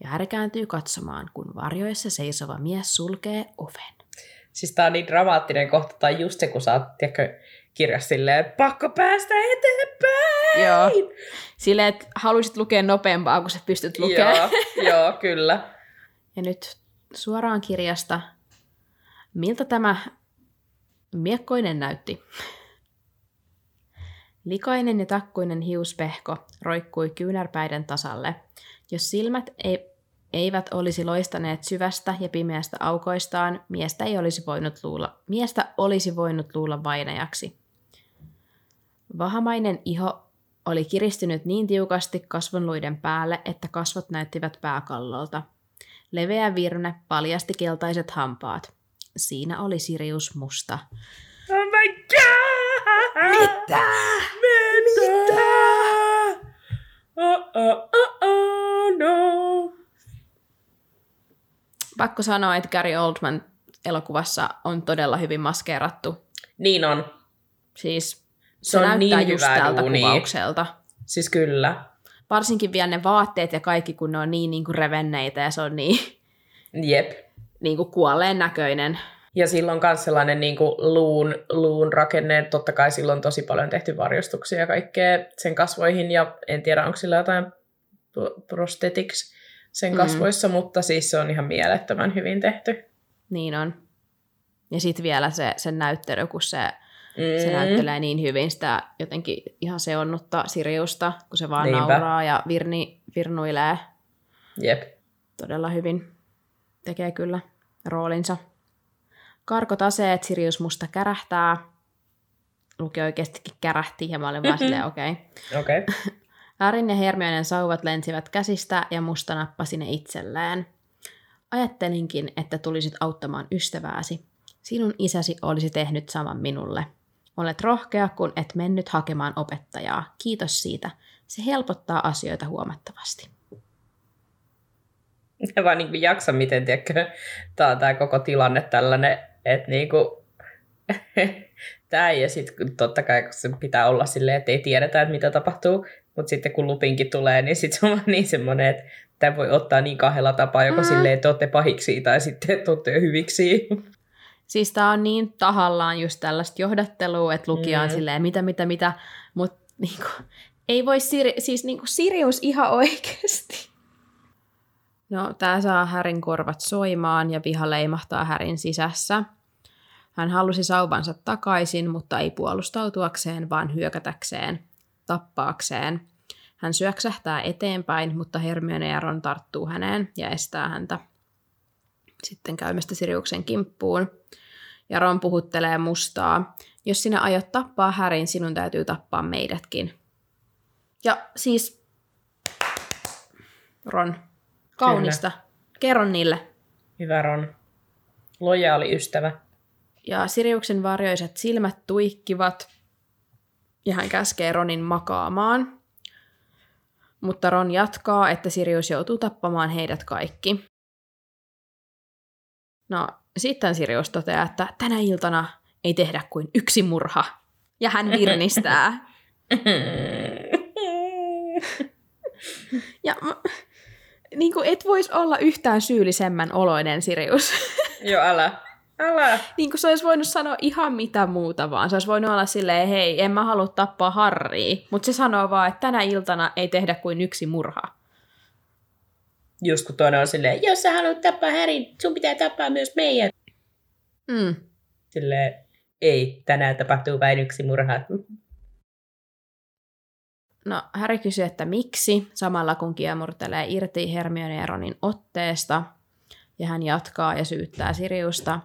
Ja Häri kääntyy katsomaan, kun varjoissa seisova mies sulkee oven.
Siis tää on niin dramaattinen kohta, tai just se, kun sä oot, tiedätkö, kirjassa silleen, pakko päästä eteenpäin!
Joo. Silleen, että haluaisit lukea nopeampaa, kun sä pystyt lukemaan.
Joo, joo, kyllä.
Ja nyt suoraan kirjasta, miltä tämä miekkoinen näytti. Likainen ja takkuinen hiuspehko roikkui kyynärpäiden tasalle. Jos silmät ei, eivät olisi loistaneet syvästä ja pimeästä aukoistaan, miestä, ei olisi voinut luulla, miestä olisi voinut luulla vainajaksi. Vahamainen iho oli kiristynyt niin tiukasti kasvonluiden päälle, että kasvot näyttivät pääkallolta. Leveä virne paljasti keltaiset hampaat. Siinä oli Sirius musta.
Oh my god!
Mitä?
Mitä? Oh, oh, oh,
Pakko sanoa, että Gary Oldman elokuvassa on todella hyvin maskeerattu.
Niin on.
Siis se,
Se on
näyttää
niin
just tältä
duunia.
kuvaukselta.
Siis kyllä.
Varsinkin vielä ne vaatteet ja kaikki, kun ne on niin, niin kuin revenneitä ja se on niin,
Jep.
niin kuin kuolleen näköinen.
Ja silloin myös sellainen niin kuin luun, luun rakenne, totta kai silloin on tosi paljon tehty varjostuksia ja kaikkea sen kasvoihin, ja en tiedä, onko sillä jotain pro- sen
Mm.
kasvoissa, mutta siis se on ihan mielettömän hyvin tehty.
Niin on. Ja sitten vielä se, se näyttely, kun se,
Mm.
se näyttelee niin hyvin sitä jotenkin ihan seonnutta Siriusta, kun se vaan
Niinpä.
nauraa ja virni, virnuilee
Jep.
todella hyvin. Tekee kyllä roolinsa. Karkot aseet, Sirius musta kärähtää. Luki oikeastikin kärähti ja mä olin vaan silleen, okei. Okay.
Okei. Okay.
Harryn ja Hermionen sauvat lensivät käsistä ja musta nappasi ne itselleen. Ajattelinkin, että tulisit auttamaan ystävääsi. Sinun isäsi olisi tehnyt saman minulle. Olet rohkea, kun et mennyt hakemaan opettajaa. Kiitos siitä. Se helpottaa asioita huomattavasti.
En vaan niin jaksa, miten tiedätkö, tää on tää koko tilanne tällainen, että niinku, tää ja sitten totta kai kun se pitää olla silleen, että ei tiedetä, että mitä tapahtuu, mutta sitten kun lupinkin tulee, niin sitten se on niin semmoinen, että tämä voi ottaa niin kahdella tapaa, joko
Mm.
silleen, että olette pahiksi tai sitten että olette hyviksi.
Siis tää on niin tahallaan just tällaista johdattelua, että lukija on
Mm.
silleen mitä, mitä, mitä, mutta niinku, ei voi Siri, siis niinku Sirius ihan oikeasti. No, tää saa Härin korvat soimaan ja viha leimahtaa Härin sisässä. Hän halusi sauvansa takaisin, mutta ei puolustautuakseen, vaan hyökätäkseen, tappaakseen. Hän syöksähtää eteenpäin, mutta Hermione ja Ron tarttuu häneen ja estää häntä sitten käymästä Siriuksen kimppuun. Ja Ron puhuttelee mustaa. Jos sinä aiot tappaa Härin, sinun täytyy tappaa meidätkin. Ja siis, Ron, kaunista. Kerro niille.
Hyvä Ron. Lojaali ystävä.
Ja Siriuksen varjoiset silmät tuikkivat, ja hän käskee Ronin makaamaan. Mutta Ron jatkaa, että Sirius joutuu tappamaan heidät kaikki. No, sitten Sirius toteaa, että tänä iltana ei tehdä kuin yksi murha. Ja hän virnistää. Ja niin kuin et voisi olla yhtään syyllisemmän oloinen Sirius.
Joo, älä. Älä.
niin kuin se olisi voinut sanoa ihan mitä muuta vaan. Se olisi voinut olla silleen, hei, en mä halua tappaa Harria. Mutta se sanoo vaan, että tänä iltana ei tehdä kuin yksi murha.
Just kun toinen on silleen, jos sä haluat tappaa Härin, sun pitää tappaa myös meidän.
Mm.
Silleen, ei, tänään tapahtuu vain yksi murha.
No, Harry kysyy, että miksi, samalla kun kiemurtelee irti Hermione ja Ronin otteesta. Ja hän jatkaa ja syyttää Siriusta,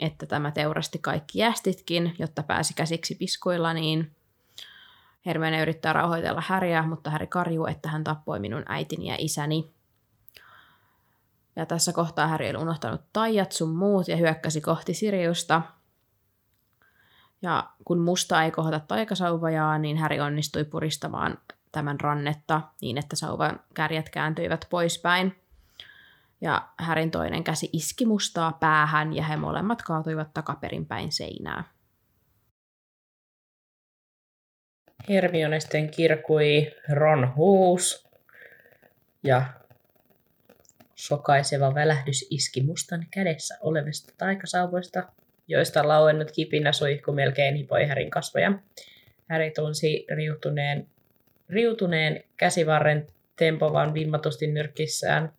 että tämä teurasti kaikki jästitkin, jotta pääsi käsiksi piskuilla, niin Hermione yrittää rauhoitella Häriä, mutta Häri karjuu, että hän tappoi minun äitini ja isäni. Ja tässä kohtaa Häri oli unohtanut taijat sun muut ja hyökkäsi kohti Siriusta. Ja kun musta ei kohota taikasauvajaa, niin Häri onnistui puristamaan tämän rannetta niin, että sauvan kärjet kääntyivät poispäin. Ja Härin toinen käsi iski mustaa päähän ja he molemmat kaatuivat takaperin päin seinää.
Hermione sitten kirkui Ron huus ja sokaiseva välähdys iski mustan kädessä olevista taikasauvoista, joista lauennut kipinä suihku melkein hipoi Härin kasvoja. Häri tunsi riutuneen, riutuneen käsivarren tempovan vimmatusti nyrkissään,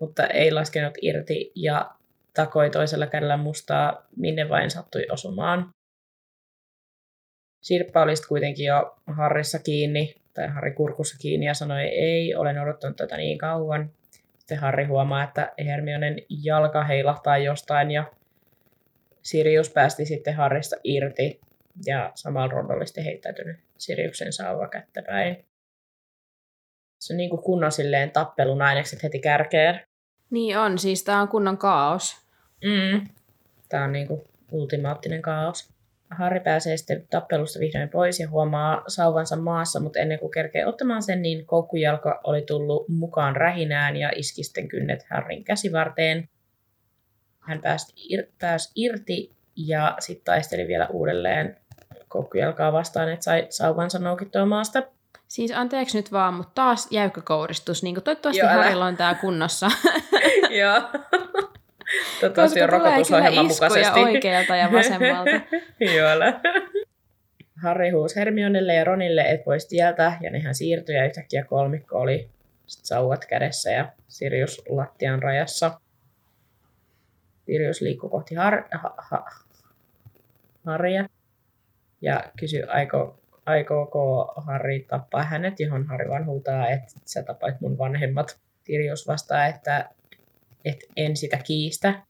mutta ei laskenut irti ja takoi toisella kädellä mustaa, minne vain sattui osumaan. Sirppa oli kuitenkin jo Harrissa kiinni, tai Harri kurkussa kiinni ja sanoi, ei, olen odottanut tätä niin kauan. Sitten Harri huomaa, että Hermionen jalka heilahtaa jostain ja Sirius päästi sitten Harrista irti ja samalla Ron oli sitten heittäytynyt Siriuksen sauva kättä päin. Se on niin kuin kunnon silleen tappelun ainekset heti kärkeen.
Niin on, siis tää on kunnon kaos.
Mm. Tämä on niinku ultimaattinen kaos. Harri pääsee sitten tappelusta vihdoin pois ja huomaa sauvansa maassa, mutta ennen kuin kerkee ottamaan sen, niin koukkujalka oli tullut mukaan rähinään ja iski sitten kynnet Harrin käsivarteen. Hän pääsi, ir- pääsi irti ja sitten taisteli vielä uudelleen koukkujalkaa vastaan, että sai sauvansa noukittua maasta.
Siis anteeksi nyt vaan, mutta taas jäykkä kouristus. Niin toivottavasti
Joo, älä.
Harilla on tää kunnossa.
Joo. Toivottavasti on rokotusohjelman mukaisesti.
oikealta ja vasemmalta.
Joo, älä. Harry huusi Hermionelle ja Ronille, et pois tieltä, ja nehän siirtyi, ja yhtäkkiä kolmikko oli sit sauvat kädessä ja Sirius lattian rajassa. Sirius liikkui kohti Har- ha- ha- Harrya ja kysyi, aiko, aikooko Harry tappaa hänet, johon Harry vaan huutaa, että sä tapait mun vanhemmat. Sirius vastaa, että, että en sitä kiistä,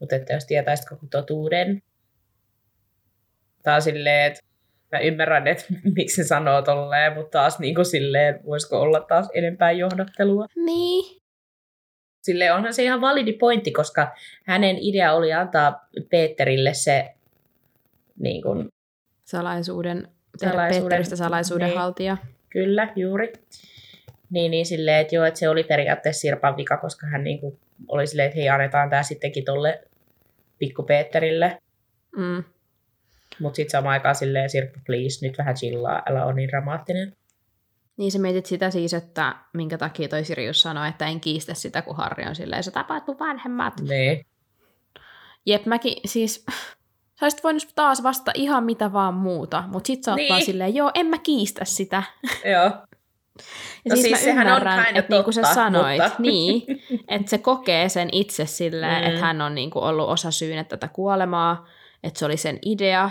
mutta että jos tietäisit koko totuuden. Taas silleen, että mä ymmärrän, että miksi se sanoo tolleen, mutta taas niin kuin silleen, voisiko olla taas enempää johdattelua.
niin.
Sille onhan se ihan validi pointti, koska hänen idea oli antaa Peterille se niin kuin,
Salaisuuden,
Salaisuuden-
Petteristä salaisuuden
niin.
haltija.
Kyllä, juuri. Niin, niin silleen, että joo, että se oli periaatteessa Sirpan vika, koska hän niin kuin oli silleen, että hei, annetaan tämä sittenkin tolle pikku Peterille.
Mm.
Mutta sitten samaan aikaan silleen, Sirppa, please, nyt vähän chillaa, älä ole niin dramaattinen.
Niin sä mietit sitä siis, että minkä takia toi Sirius sanoi, että en kiistä sitä, kun Harri on silleen, sä tapaat mun vanhemmat.
Niin.
Jep, mäkin siis... Sä olisit voinut taas vastata ihan mitä vaan muuta, mutta sit sä oot
Niin.
vaan silleen, joo, en mä kiistä sitä.
Joo.
Ja
No
siis,
siis
mä
sehän on
ymmärrän,
kinda
että niinku sä
totta,
sanoit,
mutta-
niin, että se kokee sen itse silleen,
Mm.
että hän on niinku ollut osa syynä tätä kuolemaa, että se oli sen idea,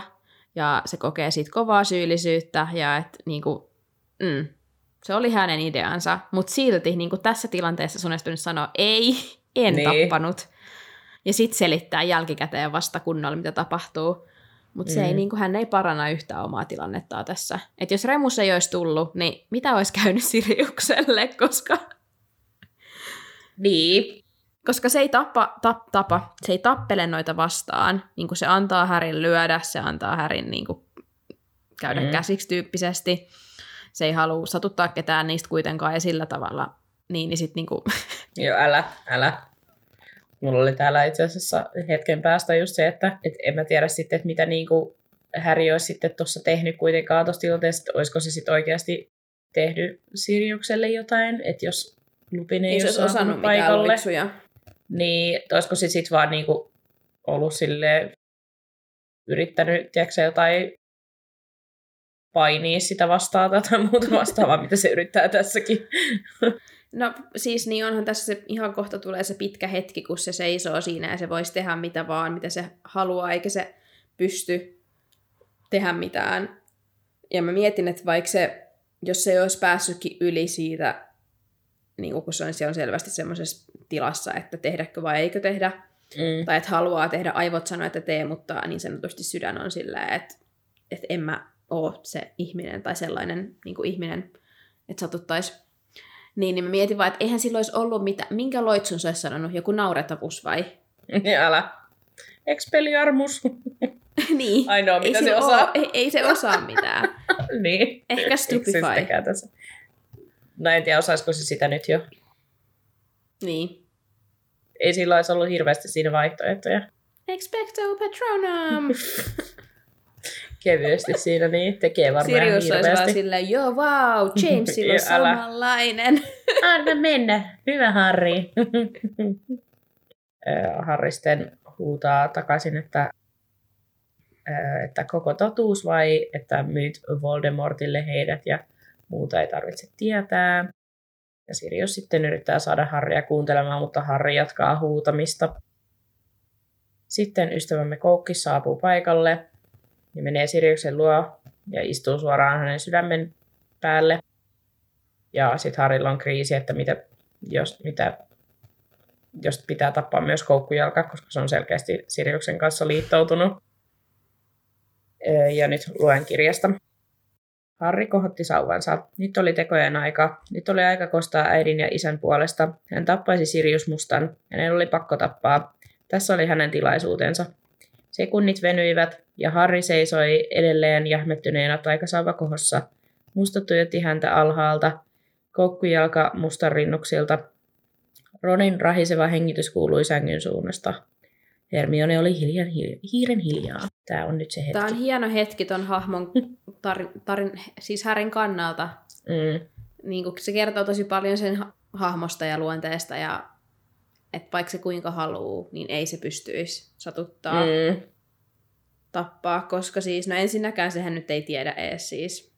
ja se kokee siitä kovaa syyllisyyttä, ja että niinku, mm, se oli hänen ideansa, mutta silti niinku tässä tilanteessa sun pitänyt sanoa, ei, en
Niin.
niin. tappanut. Ja sitten selittää jälkikäteen vasta kunnolla, mitä tapahtuu. Mutta se ei,
Mm.
niin hän ei paranna yhtään omaa tilannettaan tässä. Et jos Remus ei olisi tullut, niin mitä olisi käynyt Siriukselle, koska,
Niin.
koska se ei tapa, tap, tapa, se ei tappele noita vastaan. Niin se antaa Härin lyödä, se antaa Härin niin kuin, käydä
Mm.
mm. käsiksi tyyppisesti. Se ei halua satuttaa ketään niistä kuitenkaan ja sillä tavalla. Niin, niin sit niin kuin,
Joo, älä, älä. Mulla oli täällä itse asiassa hetken päästä just se, että et en mä tiedä sitten, että mitä niinku Häri olisi sitten tuossa tehnyt kuitenkaan tuossa tilanteessa, että olisiko se sitten oikeasti tehnyt Siriukselle jotain, että jos Lupin ei,
ei
olisi
osannut
paikalle, niin olisiko se sitten vaan niinku ollut sille yrittänyt, tiedätkö, jotain painia sitä vastaan tai muuta vastaavaa, mitä se yrittää tässäkin.
No siis niin onhan tässä se, ihan kohta tulee se pitkä hetki, kun se seisoo siinä ja se voisi tehdä mitä vaan, mitä se haluaa, eikä se pysty tehdä mitään. Ja mä mietin, että vaikka se, jos se ei olisi päässytkin yli siitä, niin kun se on, se on selvästi semmoisessa tilassa, että tehdäkö vai eikö tehdä,
Mm.
tai että haluaa tehdä, aivot sanoo, että tee, mutta niin sanotusti sydän on silleen, että, että en mä oo se ihminen tai sellainen niin ihminen, että satuttaisi. Niin, niin mä mietin vaan, että eihän sillä olisi ollut mitä, minkä loitsun se olisi sanonut, joku naurettavus vai?
Ja älä. Expelliarmus.
niin.
Ainoa, mitä se
sillä
osaa.
oo- ei, ei se osaa mitään.
niin.
Ehkä
se sitäkään tässä? No en tiedä, osaisiko se sitä nyt jo.
niin.
Ei sillä olisi ollut hirveästi siinä vaihtoehtoja.
Expecto Patronum!
Kevyesti siinä, niin tekee varmaan
Sirius olisi vaan
hirveästi.
silleen, joo wow, Jamesilla on samanlainen.
Anna mennä. Hyvä Harri. Harri sitten huutaa takaisin, että, että koko totuus vai että myyt Voldemortille heidät ja muuta ei tarvitse tietää. Ja Sirius sitten yrittää saada Harria kuuntelemaan, mutta Harri jatkaa huutamista. Sitten ystävämme Koukki saapuu paikalle ja menee Siriuksen luo ja istuu suoraan hänen sydämen päälle. Ja sitten Harilla on kriisi, että mitä, jos, mitä, jos pitää tappaa myös koukkujalka, koska se on selkeästi Siriuksen kanssa liittoutunut. Ja nyt luen kirjasta. Harri kohotti sauvansa. Nyt oli tekojen aika. Nyt oli aika kostaa äidin ja isän puolesta. Hän tappaisi Sirius Mustan. Hänen oli pakko tappaa. Tässä oli hänen tilaisuutensa. Sekunnit venyivät, ja Harri seisoi edelleen jähmettyneenä taikasauvakohossa. Musta tuijotti häntä alhaalta, koukkujalka mustan rinnuksilta. Ronin rahiseva hengitys kuului sängyn suunnasta. Hermione oli hiljan, hiljan, hiiren hiljaa. Tämä on nyt se hetki.
Tämä on hieno hetki ton hahmon tarin, tarin, siis Härin kannalta.
Mm,
Niin se kertoo tosi paljon sen ha- hahmosta ja luonteesta ja että vaikka se kuinka haluu, niin ei se pystyisi satuttaa, mm. tappaa, koska siis, no ensinnäkään sehän nyt ei tiedä edes siis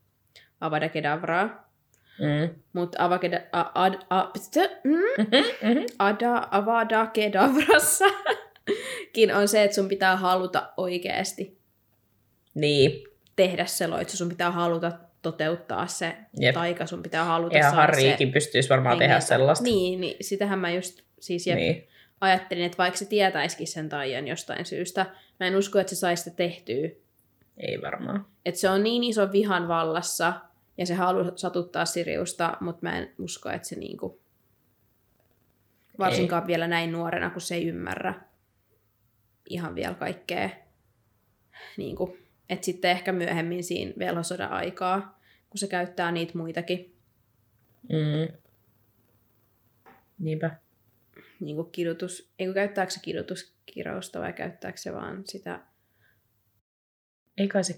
Avada Kedavraa,
mm.
mutta Avada, a, ad, a, pst- mm,
Mhm.
ada, Avada Kedavrassa kin on se, että sun pitää haluta oikeasti
Niin,
tehdä se loitsu, sun pitää haluta toteuttaa se
Jep.
taika, sun pitää haluta
ja
saada
Harriikin
se
pystyisi varmaan tehdä
hengeltä.
sellaista.
Niin, niin sitähän mä just siis jep,
Niin.
ajattelin, että vaikka se tietäisikin sen taian jostain syystä, mä en usko, että se saisi sitä tehtyä.
Ei varmaan.
Että se on niin iso vihan vallassa, ja se haluaa satuttaa Siriusta, mutta mä en usko, että se niinku, varsinkaan vielä näin nuorena, kun se ei ymmärrä ihan vielä kaikkea. Niinku, että sitten ehkä myöhemmin siinä velhosodan aikaa, kun se käyttää niitä muitakin
Mm. Niinpä.
niin kuin kidutus, ei kun käyttääkö se kidutuskirausta vai käyttääkö se vaan sitä,
Ei kai se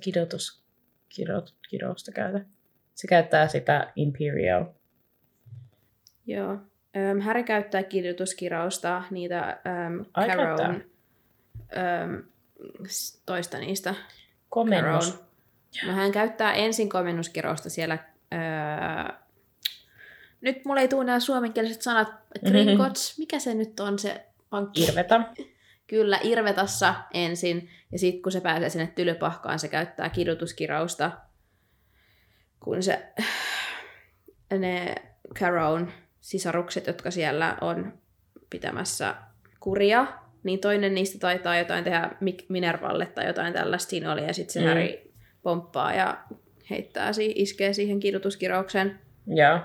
kidousta käytä. Se käyttää sitä Imperial.
joo. Öm, Harry käyttää kidutuskirausta, niitä öm, Caron, öö, toista niistä.
Komennus.
No hän käyttää ensin komennuskirousta siellä... Öö, nyt mulla ei tule nämä suomenkieliset sanat. Gringotts, mikä se nyt on se pankki?
Irveta.
Kyllä, Irvetassa ensin, ja sitten kun se pääsee sinne tylypahkaan, se käyttää kidutuskirausta, kun se, ne Caron sisarukset, jotka siellä on pitämässä kuria, niin toinen niistä taitaa jotain tehdä Mik- Minervalle tai jotain tällaista siinä oli, ja sitten se
Mm.
Harry pomppaa ja heittää, si- iskee siihen kidutuskirauksen.
Joo.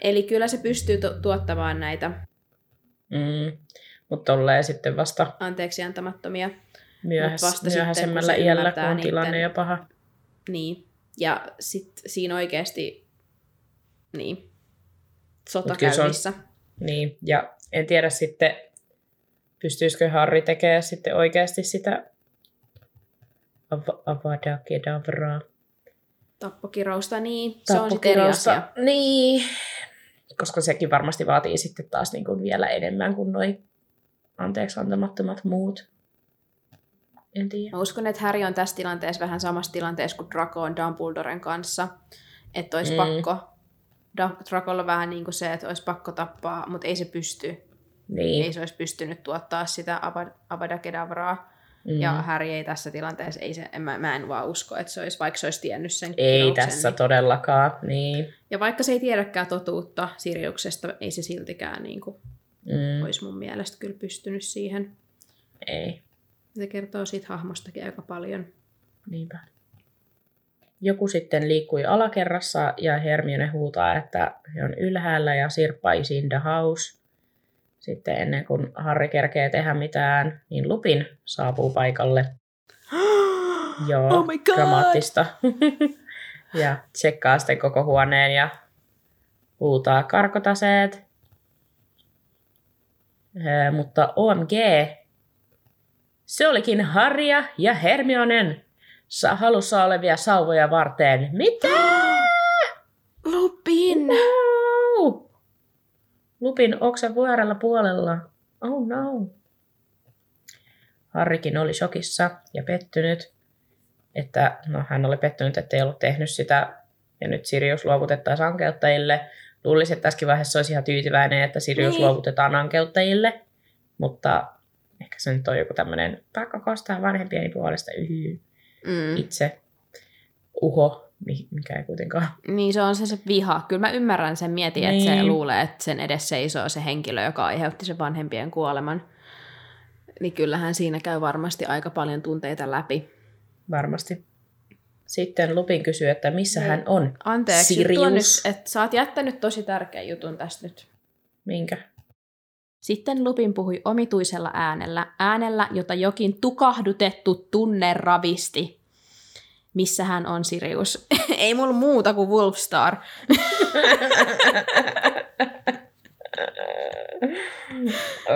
Eli kyllä se pystyy tu- tuottamaan näitä
Mm. Mutta tolleen sitten vasta
anteeksi antamattomia
myöhäs,
vasta sitten, kun
myöhäisemmällä
se
iällä, kun on tilanne
niitten-
jo paha.
Niin. Ja sitten siinä oikeasti, niin, sota
se on-
käynnissä.
Niin, ja en tiedä sitten, pystyisikö Harry tekemään sitten oikeasti sitä Av- Avada Kedavraa.
Tappokirousta, niin. Se on sitten eri
Tappokirausta.
asia.
Niin, koska sekin varmasti vaatii sitten taas niin kuin vielä enemmän kuin noin anteeksi antamattomat muut. En tiedä.
Mä uskon, että Harry on tässä tilanteessa vähän samassa tilanteessa kuin Draco on Dumbledoren kanssa. Että olisi
Mm.
pakko. Dracolla vähän niin kuin se, että olisi pakko tappaa, mutta ei se pysty.
Niin.
Ei se olisi pystynyt tuottaa sitä Kedavraa.
mm.
Ja Harry ei tässä tilanteessa, ei se, en, mä, mä en vaan usko, että se olisi, vaikka se olisi tiennyt sen
Ei tässä
niin-
todellakaan. Niin.
Ja vaikka se ei tiedäkään totuutta Siriuksesta, ei se siltikään niin kuin,
Mm.
olisi mun mielestä kyllä pystynyt siihen.
Ei.
Se kertoo siitä hahmostakin aika paljon.
Niinpä. Joku sitten liikkui alakerrassa ja Hermione huutaa, että he on ylhäällä ja Sirpa is in the house. Sitten ennen kuin Harry kerkee tehdä mitään, niin Lupin saapuu paikalle. Joo,
Oh my God!
dramaattista. ja tsekkaa sitten koko huoneen ja huutaa karkotaseet. Ee, mutta OMG, se olikin Harja ja Hermionen sa- halussa olevia sauvoja varten. Mitä?
Lupin!
No! Lupin oksa vuorella puolella. Oh no. Harrikin oli shokissa ja pettynyt, että no, hän oli pettynyt, että ei ollut tehnyt sitä ja nyt Sirius luovutettaisiin ankeuttajille. Luulisi, että tässäkin vaiheessa olisi ihan tyytyväinen, että Sirius
Niin.
luovutetaan ankeuttajille, mutta ehkä se nyt on joku tämmöinen pakko kostaa vanhempieni puolesta yhy
Mm.
itse uho, mikä ei kuitenkaan
Niin se on se, se viha. Kyllä mä ymmärrän sen, mietin, että se
Niin.
luulee, että sen edessä seisoo se henkilö, joka aiheutti sen vanhempien kuoleman. Niin kyllähän siinä käy varmasti aika paljon tunteita läpi.
varmasti. Sitten Lupin kysyy, että missä
Niin.
hän on.
Anteeksi,
Sirius.
nyt, että sä oot jättänyt tosi tärkeän jutun tästä nyt.
Minkä?
Sitten Lupin puhui omituisella äänellä, äänellä, jota jokin tukahdutettu tunne ravisti. Missä hän on, Sirius? Ei mulla muuta kuin Wolfstar.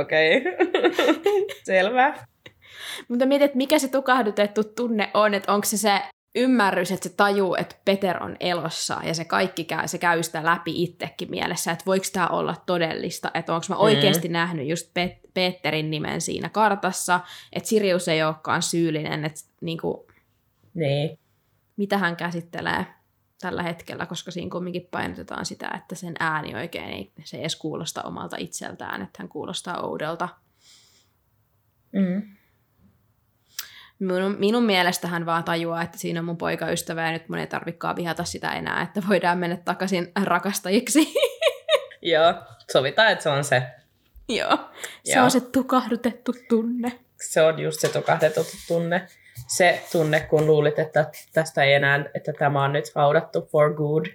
Okei. Selvä.
Mutta mietit, mikä se tukahdutettu tunne on, että onko se se ymmärrys, että se tajuu, että Peter on elossa ja se kaikki käy, se käy sitä läpi itsekin mielessä, että voiko tämä olla todellista, että onko mä oikeasti nähnyt just Pet- Peterin nimen siinä kartassa, että Sirius ei olekaan syyllinen, että niinku,
Niin.
Mitä hän käsittelee tällä hetkellä, koska siinä kumminkin painotetaan sitä, että sen ääni oikein ei se edes kuulosta omalta itseltään, että hän kuulostaa oudolta.
Mm.
Minun, minun mielestä hän vaan tajuaa, että siinä on mun poikaystävä ja nyt mun ei tarvikaan vihata sitä enää, että voidaan mennä takaisin rakastajiksi.
Joo, sovitaan, että se on se.
Joo, se
Joo.
on se tukahdutettu tunne.
Se on just se tukahdettu tunne. Se tunne, kun luulit, että tästä ei enää, että tämä on nyt haudattu for good.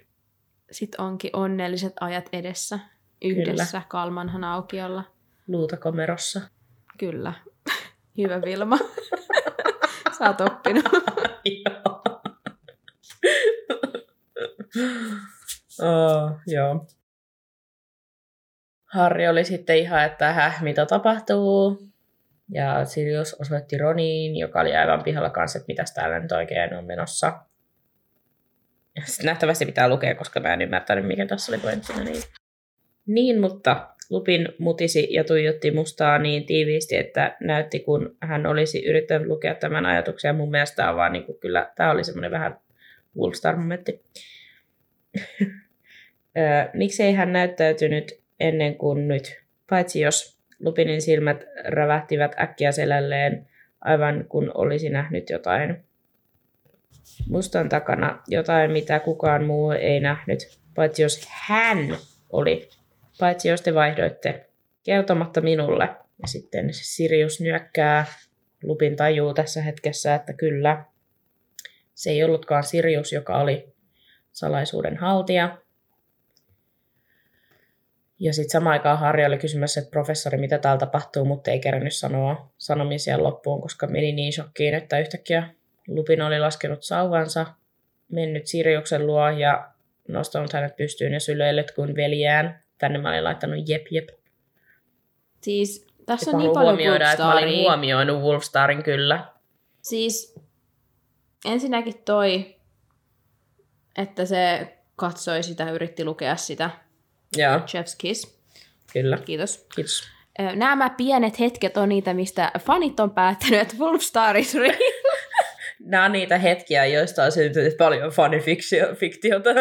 Sitten onkin onnelliset ajat edessä yhdessä Kalmanhan aukiolla.
Luutakomerossa.
Kyllä. Hyvä Vilma. Sä oot oppinut.
Joo. oh, joo. Harri oli sitten ihan, että häh, mitä tapahtuu. Ja Sirius osoitti Roniin, joka oli aivan pihalla kanssa, että mitäs täällä nyt oikein on menossa. Ja Sitten nähtävästi pitää lukea, koska mä en ymmärtänyt, mikä tässä oli pointtina. Niin, niin mutta Lupin mutisi ja tuijotti mustaa niin tiiviisti, että näytti, kun hän olisi yrittänyt lukea tämän ajatuksen. Ja mun mielestä tämä on vaan niin kuin, kyllä, tämä oli semmoinen vähän Wolfstar-momentti. Miksi ei hän näyttäytynyt ennen kuin nyt? Paitsi jos Lupinin silmät rävähtivät äkkiä selälleen, aivan kun olisi nähnyt jotain. Mustan takana jotain, mitä kukaan muu ei nähnyt, paitsi jos hän oli. Paitsi jos te vaihdoitte kertomatta minulle. Ja sitten Sirius nyökkää. Lupin tajuu tässä hetkessä, että kyllä, se ei ollutkaan Sirius, joka oli salaisuuden haltija. Ja sitten samaan aikaan Harri oli kysymässä, että professori, mitä täällä tapahtuu, mutta ei kerännyt sanoa sanomisia loppuun, koska meni niin shokkiin, että yhtäkkiä Lupin oli laskenut sauvansa, mennyt Siriuksen luo ja nostanut hänet pystyyn ja syleillyt kuin veljään. Tänne mä olin laittanut jep jep.
Siis tässä on niin paljon
huomioida, että mä olin huomioinut Wolfstarin kyllä.
Siis ensinnäkin toi, että se katsoi sitä, yritti lukea sitä
Joo,
Chef's Kiss.
kyllä.
Kiitos.
Kiitos.
Nämä pienet hetket on niitä, mistä fanit on päättänyt, että Wolfstar is real.
Nämä on niitä hetkiä, joista on syntynyt paljon fanifiktiota.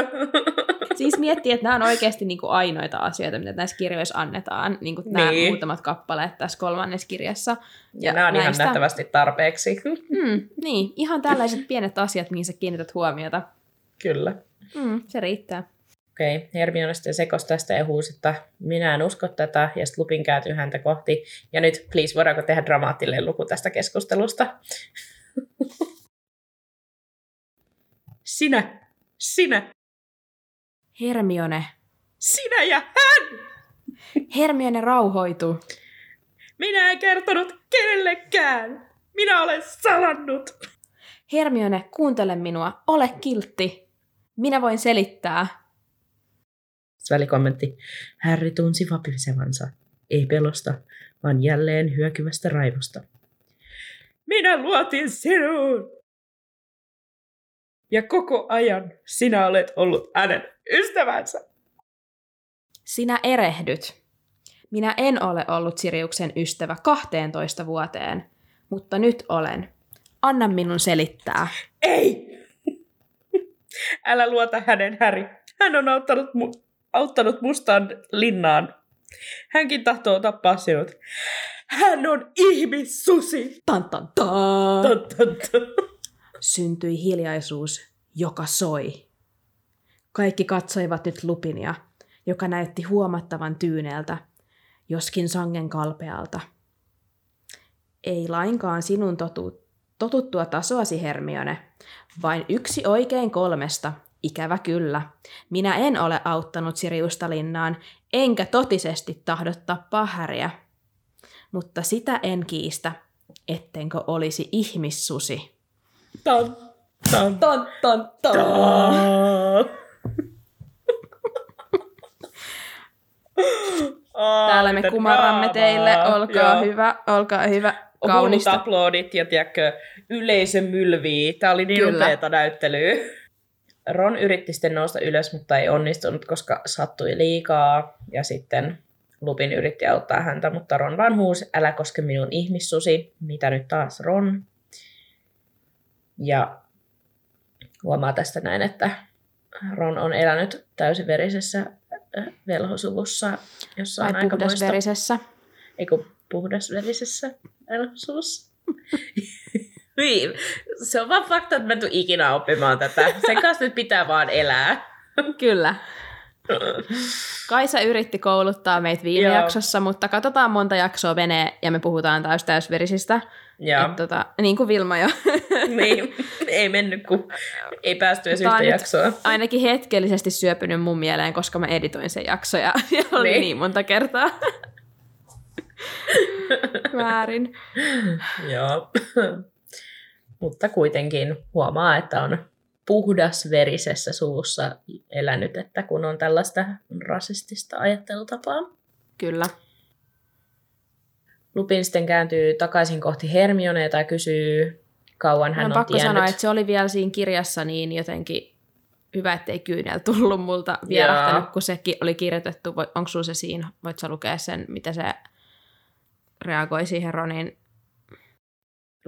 Siis miettii, että nämä on oikeasti niin kuin ainoita asioita, mitä näissä kirjoissa annetaan. Niin kuin nämä
Niin.
muutamat kappaleet tässä kolmannessa kirjassa.
Ja nämä on ihan
näistä-
nähtävästi tarpeeksi.
Mm, niin, ihan tällaiset pienet asiat, mihin sä kiinnität huomiota.
Kyllä.
Mm, se riittää.
Okei, okay. Hermione sitten sekosi tästä ja huusi, että minä en usko tätä, ja sitten Lupin kääntyy häntä kohti. Ja nyt, please, voidaanko tehdä dramaattinen luku tästä keskustelusta? Sinä, sinä,
Hermione.
sinä ja hän!
Hermione rauhoituu.
Minä en kertonut kenellekään! Minä olen salannut!
Hermione, kuuntele minua. Ole kiltti. Minä voin selittää.
Välikommentti. Harry tunsi vapisevansa. Ei pelosta, vaan jälleen hyökyvästä raivosta. Minä luotin sinuun! Ja koko ajan sinä olet ollut hänen ystävänsä.
Sinä erehdyt. Minä en ole ollut Siriuksen ystävä 12 vuoteen, mutta nyt olen. Anna minun selittää.
Ei! Älä luota hänen, Häri. Hän on auttanut, mu- auttanut mustaan linnaan. Hänkin tahtoo tappaa sinut. Hän on ihmissusi!
Tan, tan, tan.
Tan, tan, tan.
Syntyi hiljaisuus, joka soi. Kaikki katsoivat nyt Lupinia, joka näytti huomattavan tyyneeltä, joskin sangen kalpealta. Ei lainkaan sinun totu- totuttua tasoasi, Hermione. Vain yksi oikein kolmesta, ikävä kyllä. Minä en ole auttanut Siriusta linnaan, enkä totisesti tahdo tappaa häriä. Mutta sitä en kiistä, ettenkö olisi ihmissusi.
Tan, tan,
Ton, ton, ton.
tan.
Täällä me
Mitä
kumarramme teille, olkaa
Joo.
hyvä, olkaa hyvä, kaunista.
aplodit ja tiedätkö, yleisö mylvii. Tämä oli niin
Kyllä.
upeata näyttelyä. Ron yritti sitten nousta ylös, mutta ei onnistunut, koska sattui liikaa. Ja sitten Lupin yritti auttaa häntä, mutta Ron vaan huusi, älä koske minun ihmissusi. Mitä nyt taas Ron? Ja huomaa tästä näin, että Ron on elänyt täysiverisessä äh, velhosuvussa, jossa on aika
puhdasverisessä.
Eikö puhdasverisessä elosuvussa? Niin, se on vaan fakta, että mä en tule ikinä oppimaan tätä. Sen kanssa nyt pitää vaan elää.
Kyllä. Kaisa yritti kouluttaa meitä viime
Joo.
jaksossa, mutta katsotaan monta jaksoa menee ja me puhutaan täys täysverisistä.
Joo,
Et, tota, niin kuin Vilma jo.
niin, ei mennyt, kun ei päästy edes yhtä jaksoa.
Ainakin hetkellisesti syöpynyt mun mieleen, koska mä editoin sen jakso ja, ja oli
Niin.
niin. niin monta kertaa. Väärin.
Joo. Mutta kuitenkin huomaa, että on puhdasverisessä suvussa elänyt, että kun on tällaista rasistista ajattelutapaa.
Kyllä.
Lupin sitten kääntyy takaisin kohti Hermionea tai kysyy, kauan hän
Hän
on
pakko
tiennyt.
sanoa, että se oli vielä siinä kirjassa niin jotenkin hyvä, ettei kyynel tullut multa vierahtanut, kun sekin oli kirjoitettu. Onko sulla se siinä? Voit sä lukea sen, mitä se reagoi siihen Ronin?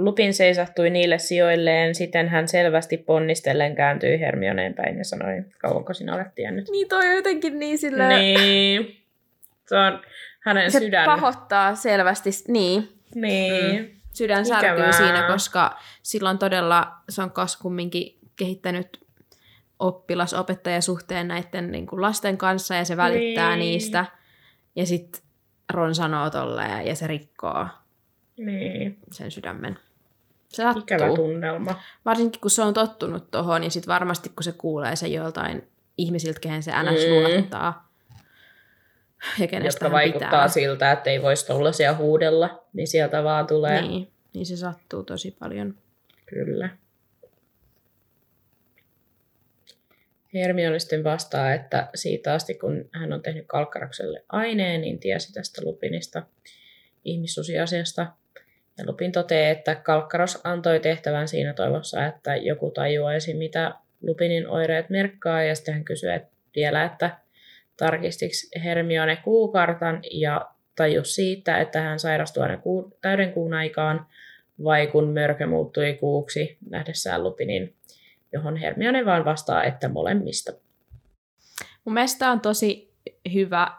Lupin seisahtui niille sijoilleen, siten hän selvästi ponnistellen kääntyi Hermioneen päin ja sanoi, kauanko sinä olet tiennyt.
Niin toi on jotenkin niin sillä...
Niin. Se on hänen
Se
sydän.
pahoittaa selvästi, niin,
Niin.
sydän
Ikävää.
särkyy siinä, koska silloin todella se on kas kumminkin kehittänyt oppilas-opettajasuhteen näiden niin kuin lasten kanssa ja se välittää
Niin.
niistä. Ja sitten Ron sanoo tolleen ja se rikkoo
Niin.
sen sydämen. Se sattuu.
Ikävä tunnelma.
Varsinkin kun se on tottunut tohon, niin sitten varmasti kun se kuulee se joltain ihmisiltä, kehen se NS
Mm.
luottaa. Ja kenestä
Jotka vaikuttaa
pitää.
siltä, että ei voisi tollasia huudella, niin sieltä vaan tulee.
Niin, niin se sattuu tosi paljon.
Kyllä. Hermione sitten vastaa, että siitä asti kun hän on tehnyt Kalkkarakselle aineen, niin tiesi tästä Lupinista ihmissusiasiasta. Lupin toteaa, että Kalkkaros antoi tehtävän siinä toivossa, että joku tajuaisi, mitä Lupinin oireet merkkaa. Ja sitten hän kysyy että vielä, että tarkistiko Hermione kuukartan ja tajus siitä, että hän sairastui aina kuu, täyden kuun aikaan, vai kun mörkö muuttui kuuksi nähdessään Lupinin, johon Hermione vaan vastaa, että molemmista.
Mun mielestä on tosi hyvä,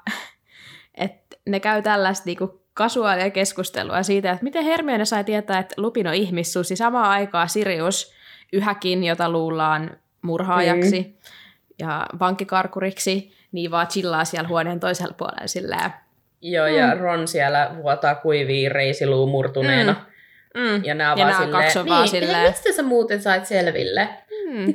että ne käy tällaista niinku kasuaalia keskustelua siitä, että miten Hermione sai tietää, että Lupin on ihmissusi. Samaan aikaan Sirius yhäkin, jota luullaan murhaajaksi mm. ja vankkikarkuriksi, niin vaan chillaa siellä huoneen toisella puolella silleen.
Joo, mm. ja Ron siellä vuotaa kuivia reisiluu murtuneena. Mm.
Mm.
Ja nämä
Ja
vaan
nää
silleen,
kaksi on vaan
niin,
silleen-
mistä sä muuten sait selville?
Mm.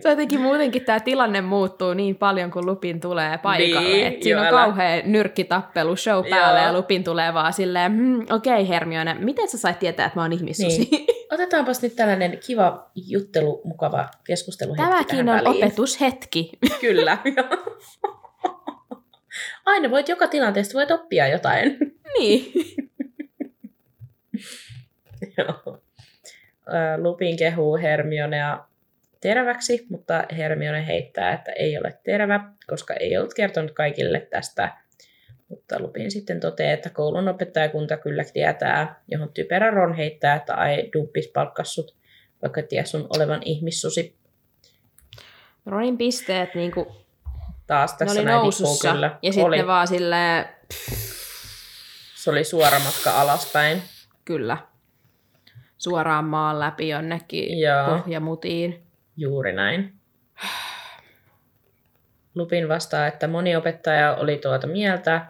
Se jotenkin muutenkin tämä tilanne muuttuu niin paljon, kun Lupin tulee paikalle.
Niin,
Et siinä on
älä-
kauhea nyrkkitappelu show päällä
Joo.
ja Lupin tulee vaan silleen, hmm, okei okay, Hermione, miten sä sait tietää, että mä oon ihmissusi?
Niin. Otetaanpas nyt tällainen kiva juttelu, mukava keskustelu.
Tämäkin on opetushetki.
Kyllä. Aina voit joka tilanteesta voit oppia jotain.
niin.
Joo. Lupin kehuu Hermionea teräväksi, mutta Hermione heittää, että ei ole terävä, koska ei ollut kertonut kaikille tästä. Mutta Lupin sitten toteaa, että koulun opettajakunta kyllä tietää, johon typerä Ron heittää, että ai dumppis palkkassut, vaikka ties sun olevan ihmissusi.
Ronin pisteet niinku,
Taas
ne
tässä
oli
näin tippuu
nousussa.
kyllä.
Ja sitten
oli,
ne vaan silleen,
Se oli suora matka alaspäin.
kyllä, suoraan maan läpi jonnekin
Joo.
pohjamutiin.
Juuri näin. Lupin vastaa, että moni opettaja oli tuota mieltä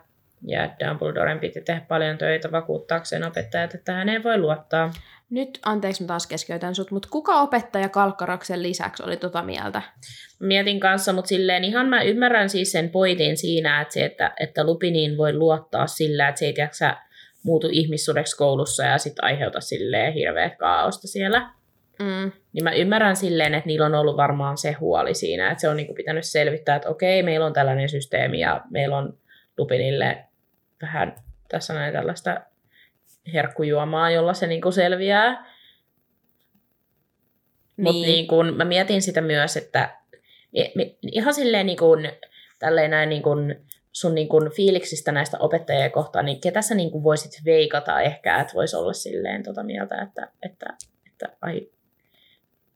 ja Dumbledoren piti tehdä paljon töitä vakuuttaakseen opettajat, että häneen voi luottaa.
Nyt, anteeksi mä taas keskeytän sut, mutta kuka opettaja Kalkkaraksen lisäksi oli tota mieltä?
Mietin kanssa, mutta silleen ihan mä ymmärrän siis sen pointin siinä, että, se, että, että Lupiniin voi luottaa sillä, että se ei tiedäksä, muutu ihmissudeksi koulussa ja sitten aiheuta silleen hirveät kaaosta siellä.
Mm.
Niin mä ymmärrän silleen, että niillä on ollut varmaan se huoli siinä, että se on niinku pitänyt selvittää, että okei, meillä on tällainen systeemi ja meillä on Lupinille vähän tässä näin tällaista herkkujuomaa, jolla se niinku selviää. Niin. Mutta niin kun, mä mietin sitä myös, että mi- ihan silleen niin kun, tälleen näin niin kun sun niin kun fiiliksistä näistä opettajia kohtaan, niin ketä sä niin kun voisit veikata ehkä, että voisi olla silleen tota mieltä, että, että, että ai,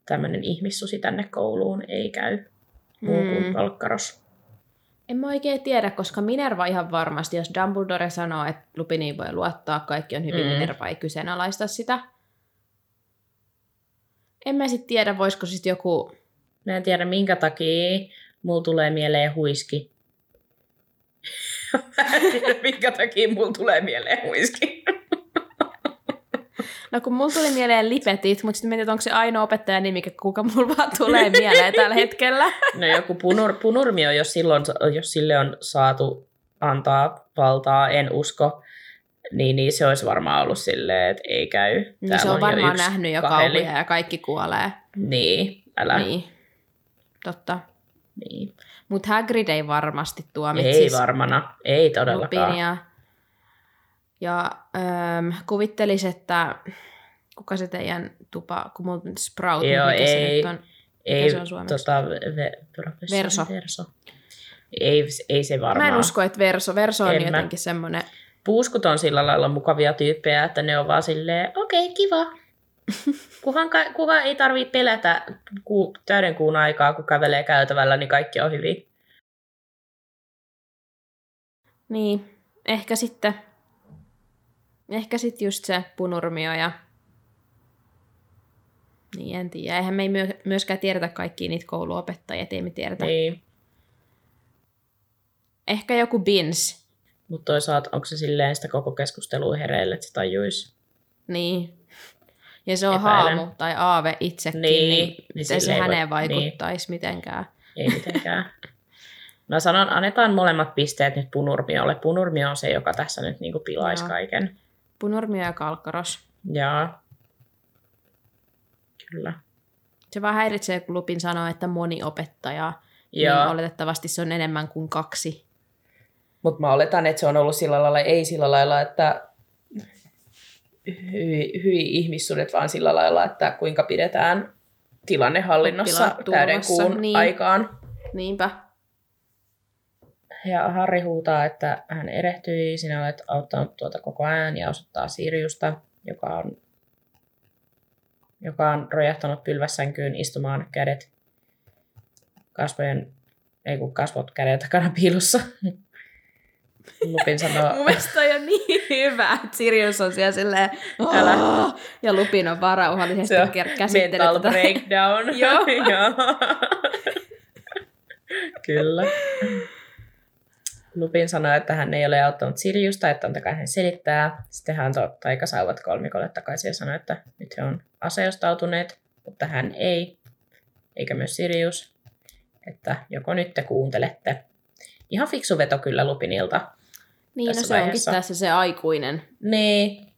tämmöinen ihmissusi tänne kouluun ei käy muu kuin
Mm.
palkkaros.
En mä oikein tiedä, koska Minerva ihan varmasti, jos Dumbledore sanoo, että Lupiniin voi luottaa, kaikki on hyvin,
Mm.
Minerva ei kyseenalaista sitä. En mä sitten tiedä, voisiko sitten joku...
Mä en tiedä minkä takia, mulla tulee mieleen huiski. Mä en tiedä minkä takia mulla tulee mieleen huiski.
No kun mulla tuli mieleen lipetit, mutta sitten mietin, että onko se ainoa opettajan nimi, kuka mulla vaan tulee mieleen tällä hetkellä.
No joku punur, punurmio, jos, silloin, jos sille on saatu antaa valtaa, en usko, niin, niin se olisi varmaan ollut silleen, että ei käy.
Niin
Täällä
se on
jo
varmaan
yksi
nähnyt jo kauhuja ja kaikki kuolee.
Niin, älä. Niin.
Niin. Totta.
niin.
Mutta Hagrid ei varmasti
Ei
tuomitsisi
varmana, ei todellakaan.
Lupinia. Ja ähm, kuvittelis, että kuka se teidän tupa, kun mulla nyt Sprout,
Joo,
mikä se
ei.
nyt on?
Ei,
se on suomeksi?
tota, ve,
Verso.
Verso. Ei, ei se varmaan.
Mä en usko, että Verso, Verso on
En mä.
jotenkin semmoinen,
Puuskut on sillä lailla mukavia tyyppejä, että ne on vaan silleen, okei, okay, kiva. Kuhan, ka- kuka ei tarvitse pelätä ku- täyden kuun aikaa, kun kävelee käytävällä, niin kaikki on hyvin.
niin, ehkä sitten, ehkä sitten just se punurmio ja niin en tiedä. Eihän me ei myö- myöskään tiedetä kaikkia niitä kouluopettajia, et ei me tiedetä.
Niin.
Ehkä joku bins,
Mutta toisaalta onko se silleen sitä koko keskustelua hereille, että se tajuisi?
niin. Ja se on
Epäilen.
haamu tai aave itsekin,
Niin,
niin,
niin
niin
sille
se
ei voi-
häneen vaikuttaisi mitenkään.
Ei mitenkään. Mä sanon, annetaan molemmat pisteet nyt Punurmiolle. Punurmio on se, joka tässä nyt niinku pilaisi
Joo.
kaiken.
Punurmio ja kalkkaros.
Ja kyllä.
Se vaan häiritsee, kun Lupin sanoo, että moni opettaja,
Joo.
niin oletettavasti se on enemmän kuin kaksi.
Mutta mä oletan, että se on ollut sillä lailla, ei sillä lailla, että hyi, hyi ihmissuudet, vaan sillä lailla, että kuinka pidetään tilanne hallinnossa täyden kuun
niin.
aikaan.
Niinpä.
Ja Harri huutaa, että hän erehtyi, sinä olet auttanut tuota koko ajan ja osoittaa Siriusta, joka on, joka on rojahtanut pylvässänkyyn istumaan kädet kasvojen, ei kun kasvot käden takana piilossa. Lupin sanoo,
Mun mielestä on niin hyvä, että Sirius on siellä silleen,
Älä.
Ja Lupin on vaan rauhallisesti käsittelee
mental
tätä.
breakdown.
Joo.
Joo. Kyllä. Lupin sanoi, että hän ei ole auttanut Siriusta, että antakaa hän selittää. Sitten hän to- taikasauvat kolmikolle takaisin ja sanoi, että nyt he on aseostautuneet, mutta hän ei, eikä myös Sirius. Että joko nyt te kuuntelette. Ihan fiksu veto kyllä Lupinilta.
Niin, no
tässä
se onkin
vaiheessa.
tässä se aikuinen.
Niin.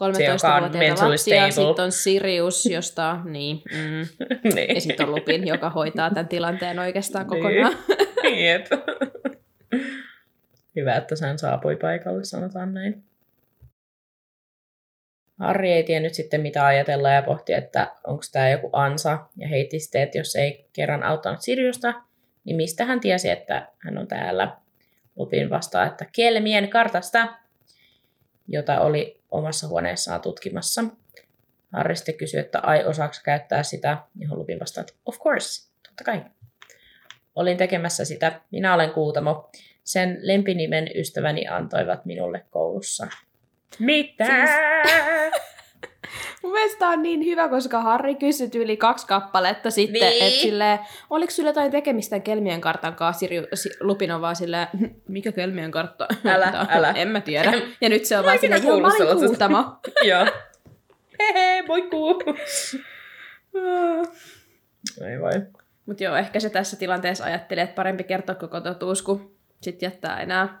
13-vuotiaita
mentally
lapsia, sitten on Sirius, josta, niin, mm.
niin.
ja sitten on Lupin, joka hoitaa tämän tilanteen oikeastaan
Niin.
kokonaan.
Jep. Hyvä, että sen saapui paikalle, sanotaan näin. Harri ei tiennyt sitten mitä ajatella ja pohti, että onko tämä joku ansa. Ja heitti sitten, että jos ei kerran auttanut Siriusta, niin mistä hän tiesi, että hän on täällä. Lupin vastaa, että Kelmien kartasta, jota oli omassa huoneessaan tutkimassa. Harri sitten kysyi, että ai osaako käyttää sitä, johon Lupin vastaa, että of course, totta kai. Olin tekemässä sitä. Minä olen Kuutamo. Sen lempinimen ystäväni antoivat minulle koulussa. Mitä?
Mun mielestä on niin hyvä, koska Harri kysyi yli kaksi kappaletta sitten,
Niin.
että silleen, oliko sulla jotain tekemistä Kelmien kartan kanssa? Siri, si, Lupin on vaan silleen, "Hm, mikä Kelmien kartta?
Älä, älä.
En mä tiedä. Ja nyt se on
Mä
vaan silleen, joo, mä olin
sellaisesta."
kuutamo.
Joo. Hehe, moikkuu. Ei voi.
Mutta joo, ehkä se tässä tilanteessa ajattelee, että parempi kertoa koko totuus, kuin sitten jättää enää.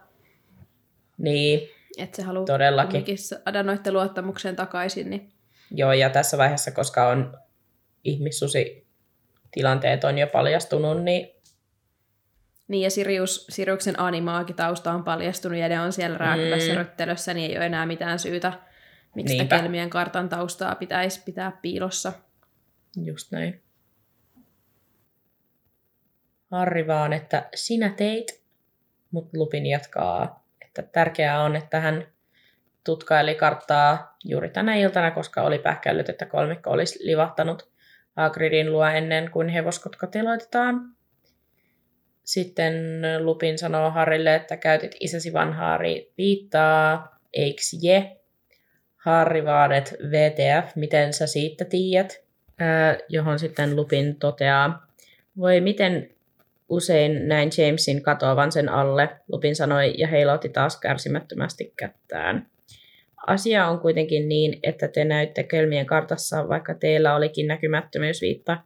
Niin,
Että se haluaa
Todellakin.
saada noiden luottamuksen takaisin. Niin.
joo, ja tässä vaiheessa, koska on ihmissusi tilanteet on jo paljastunut, niin
Niin, ja Sirius, Siriuksen animaagitausta on paljastunut, ja ne on siellä rääkyvässä
Mm.
mm. röttelössä, niin ei ole enää mitään syytä, miksi
Niinpä.
sitä Kelmien kartan taustaa pitäisi pitää piilossa.
just näin. Harri vaan, että sinä teit, mutta Lupin jatkaa, että tärkeää on, että hän tutkaili karttaa juuri tänä iltana, koska oli pähkällyt, että kolmikko olisi livahtanut Hagridin luo ennen kuin hevoskotka teloitetaan. Sitten Lupin sanoo Harrille, että käytit isäsi vanhaa viittaa, eiks je? Harri vaan, että VTF, miten sä siitä tiedät? Ää, johon sitten Lupin toteaa, voi miten usein näin Jamesin katoavan sen alle, Lupin sanoi ja heilautti taas kärsimättömästi kättään. Asia on kuitenkin niin, että te näytte kelmien kartassa, vaikka teillä olikin näkymättömyysviitta.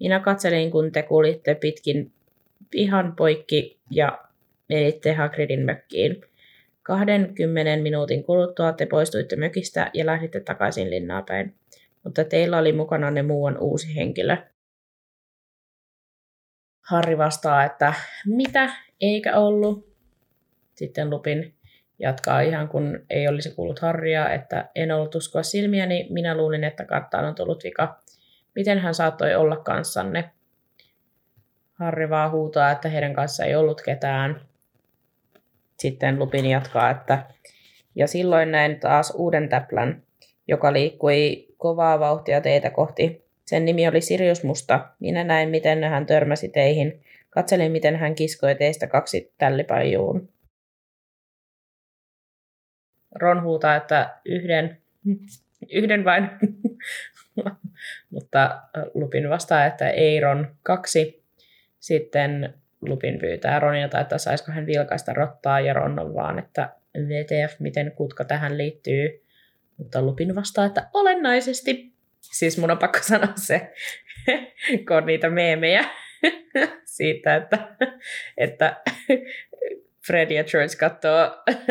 Minä katselin, kun te kulitte pitkin pihan poikki ja menitte Hagridin mökkiin. 20 minuutin kuluttua te poistuitte mökistä ja lähditte takaisin linnaa päin. Mutta teillä oli mukana ne muuan uusi henkilö. Harri vastaa, että mitä, eikä ollut. Sitten Lupin jatkaa ihan kun ei olisi kuullut Harria, että en ollut uskoa silmiäni, minä luulin, että karttaan on tullut vika. Miten hän saattoi olla kanssanne? Harri vaan huutaa, että heidän kanssa ei ollut ketään. Sitten Lupin jatkaa, että ja silloin näin taas uuden täplän, joka liikkui kovaa vauhtia teitä kohti. Sen nimi oli Sirius Musta. Minä näin, miten hän törmäsi teihin. Katselin, miten hän kiskoi teistä kaksi tällipajuun. Ron huutaa, että yhden, yhden vain. Mutta Lupin vastaa, että ei Ron, kaksi. Sitten Lupin pyytää Ronilta, että saisiko hän vilkaista rottaa, ja Ron on vaan, että VTF, miten kutka tähän liittyy. Mutta Lupin vastaa, että olennaisesti. Siis mun on pakko sanoa se, kun on niitä meemejä siitä, että, että Fred ja George katsoo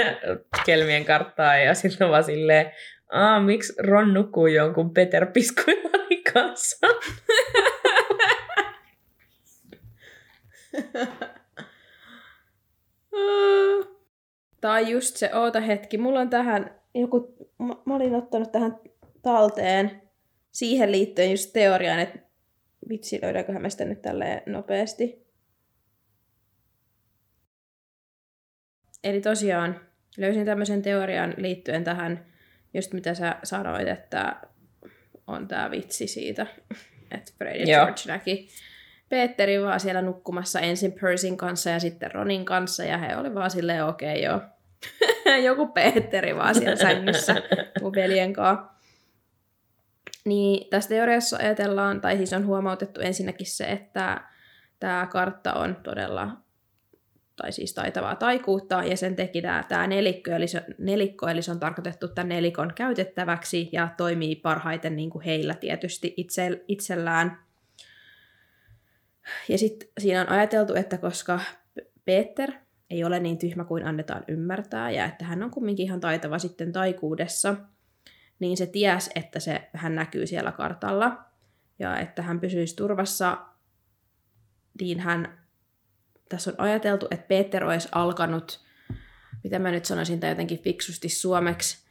kelmien karttaa ja sitten on vaan silleen, Aa, miksi Ron nukkuu jonkun Peter Piskuilani kanssa?
Tai just se, oota hetki, mulla on tähän joku, mä, mä olin ottanut tähän talteen siihen liittyen just teoriaan, että vitsi, löydäänköhän me sitä nyt tälleen nopeasti. Eli tosiaan löysin tämmöisen teorian liittyen tähän, just mitä sä sanoit, että on tämä vitsi siitä, että Fred ja George näki Petteri vaan siellä nukkumassa ensin Persin kanssa ja sitten Ronin kanssa, ja he oli vaan silleen, okei okay, joo. Joku Petteri vaan siellä sängyssä mun veljen kanssa. Niin tässä teoriassa ajatellaan, tai siis on huomautettu ensinnäkin se, että tämä kartta on todella, tai siis taitavaa taikuutta, ja sen teki tämä, tämä nelikko, eli se, nelikko, eli se on tarkoitettu tämän nelikon käytettäväksi, ja toimii parhaiten niin kuin heillä tietysti itse, itsellään. Ja sitten siinä on ajateltu, että koska Peter ei ole niin tyhmä kuin annetaan ymmärtää, ja että hän on kumminkin ihan taitava sitten taikuudessa, niin se ties, että se, hän näkyy siellä kartalla, ja että hän pysyisi turvassa, niin hän, tässä on ajateltu, että Peter olisi alkanut, mitä mä nyt sanoisin, tai jotenkin fiksusti suomeksi,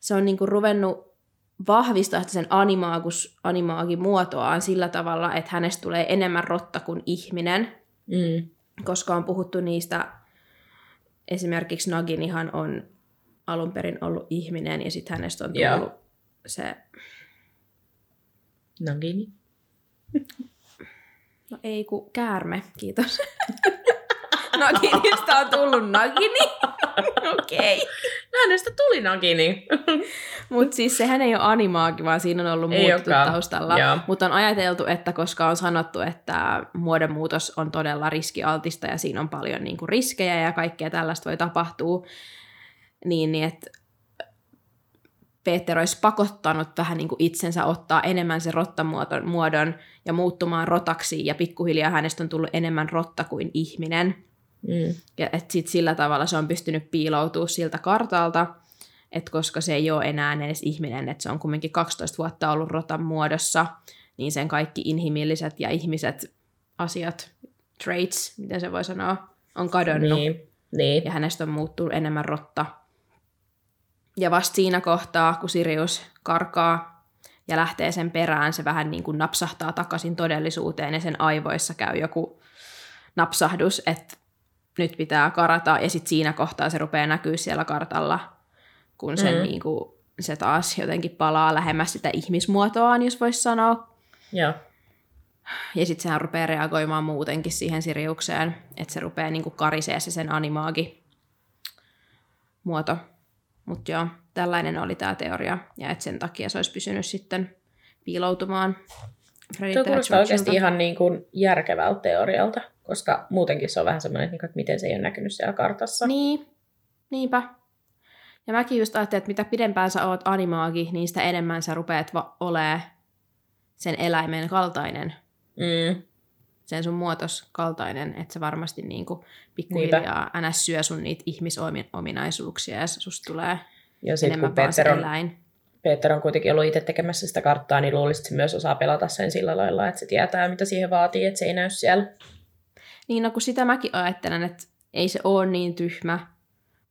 se on niinku ruvennut vahvistaa sen animaagus, animaagin muotoaan sillä tavalla, että hänestä tulee enemmän rotta kuin ihminen,
Mm.
koska on puhuttu niistä, esimerkiksi Naginihan on alun perin ollut ihminen ja sitten hänestä on tullut
Joo.
se,
Nagini.
no ei ku käärme, kiitos. Naginista on tullut Nagini. Okei. Okay.
No hänestä tuli Nagini.
Mutta siis sehän ei ole animaagi, vaan siinä on ollut
Ei
muut taustalla. Mutta on ajateltu, että koska on sanottu, että muodonmuutos on todella riskialtista ja siinä on paljon niin kuin riskejä ja kaikkea tällaista voi tapahtua, niin, niin että Peter olisi pakottanut vähän niin kuin itsensä ottaa enemmän se rottamuodon muodon ja muuttumaan rotaksi, ja pikkuhiljaa hänestä on tullut enemmän rotta kuin ihminen.
Mm.
Ja että sit sillä tavalla se on pystynyt piiloutumaan siltä kartalta, että koska se ei ole enää edes ihminen, että se on kumminkin 12 vuotta ollut rotan muodossa, niin sen kaikki inhimilliset ja ihmiset asiat, traits, miten se voi sanoa, on kadonnut.
Niin. niin.
Ja hänestä on muuttunut enemmän rotta. Ja vasta siinä kohtaa, kun Sirius karkaa ja lähtee sen perään, se vähän niin kuin napsahtaa takaisin todellisuuteen ja sen aivoissa käy joku napsahdus, että nyt pitää karata. Ja sitten siinä kohtaa se rupeaa näkyä siellä kartalla, kun sen
Mm.
niin kuin, se taas jotenkin palaa lähemmäs sitä ihmismuotoaan, jos voisi sanoa.
Joo.
Ja sitten sehän rupeaa reagoimaan muutenkin siihen Siriukseen, että se rupeaa niinku karisee se sen animaagi muoto. Mutta joo, tällainen oli tämä teoria, ja että sen takia se olisi pysynyt sitten piiloutumaan Frediltä
Tuo kuulostaa oikeasti ihan niin kuin järkevältä teorialta, koska muutenkin se on vähän semmoinen, että miten se ei ole näkynyt siellä kartassa.
Niin, niinpä. Ja mäkin just ajattelin, että mitä pidempään sä oot animaagi, niin sitä enemmän sä rupeat va- olee sen eläimen kaltainen,
Mm.
Sen sun muotos kaltainen, että se varmasti niinku pikkuhiljaa ns. syö sun niitä ihmisominaisuuksia ja susta tulee
Ja kun
enemmän
Peter on,
eläin.
Peter on kuitenkin ollut itse tekemässä sitä karttaa, niin luulisin, että se myös osaa pelata sen sillä lailla, että se tietää, mitä siihen vaatii, että se ei näy siellä.
Niin, no kun sitä mäkin ajattelen, että ei se ole niin tyhmä,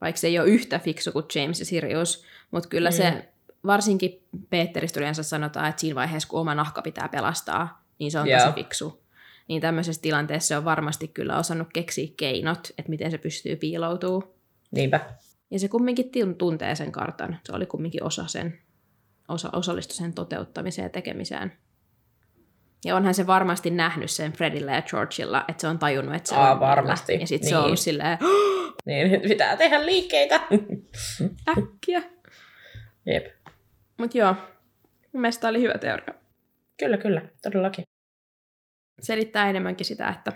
vaikka se ei ole yhtä fiksu kuin James ja Sirius, mutta kyllä mm. se, varsinkin Peteristä yleensä sanotaan, että siinä vaiheessa, kun oma nahka pitää pelastaa, niin se on
Joo.
tosi fiksu. Niin tämmöisessä tilanteessa se on varmasti kyllä osannut keksiä keinot, että miten se pystyy piiloutumaan.
Niinpä.
Ja se kumminkin tun- tuntee sen kartan. Se oli kumminkin osa sen, osa, osallistu sen toteuttamiseen ja tekemiseen. Ja onhan se varmasti nähnyt sen Fredillä ja Georgilla, että se on tajunnut, että se
Aa,
on meillä.
varmasti.
Ja sitten se
Niin.
on ollut silleen,
Niin, nyt pitää tehdä liikkeitä.
äkkiä.
Jep.
Mutta joo, mun mielestä oli hyvä teoria.
Kyllä, kyllä. Todellakin.
Selittää enemmänkin sitä, että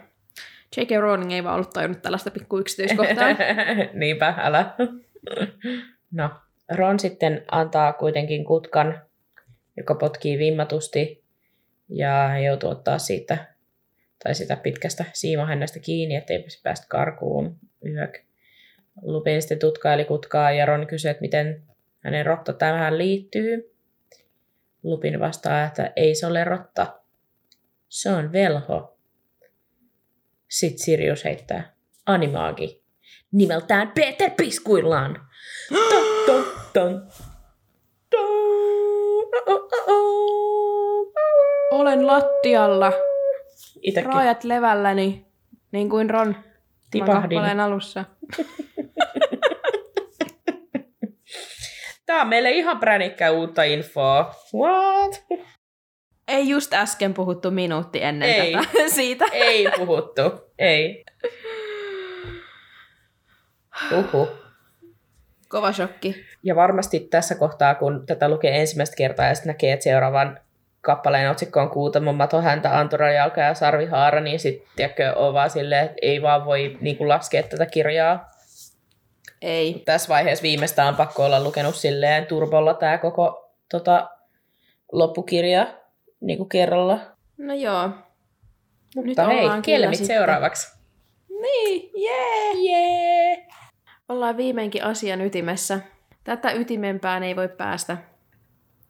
J.K. Rowling ei vaan ollut tajunnut tällaista pikku yksityiskohtaa.
Niinpä, älä. no, Ron sitten antaa kuitenkin kutkan, joka potkii vimmatusti ja joutuu ottaa siitä tai sitä pitkästä siimahännästä kiinni, ettei päästä karkuun yök. Lupin sitten tutkaili kutkaa ja Ron kysyi, että miten hänen rotta tähän liittyy. Lupin vastaa, että ei se ole rotta. Se on velho. Sitten Sirius heittää animaagi nimeltään Peter Piskuillaan. Ton, ton, ton. Ton.
Olen lattialla,
Itekin
raajat levälläni, niin kuin Ron
tipahdin.
kappaleen alussa.
Tää on meille ihan pränikkä uutta infoa. What?
Ei just äsken puhuttu minuutti ennen
Ei.
tätä siitä.
Ei puhuttu. Ei. Uhu.
Kova shokki.
Ja varmasti tässä kohtaa, kun tätä lukee ensimmäistä kertaa ja sitten näkee, että seuraavan kappaleen otsikko on Kuutamon mato, häntä, antura, jalka ja sarvihaara, niin sitten on vaan silleen, että ei vaan voi niin kuin, laskea tätä kirjaa.
Ei.
Tässä vaiheessa viimeistään on pakko olla lukenut silleen turbolla tämä koko tota, loppukirja niin kuin kerralla.
No joo.
Mutta hei,
kyllä
kelmit
sitten-
seuraavaksi.
Niin, jee!
Jee!
Ollaan viimeinkin asian ytimessä. Tätä ytimempään ei voi päästä.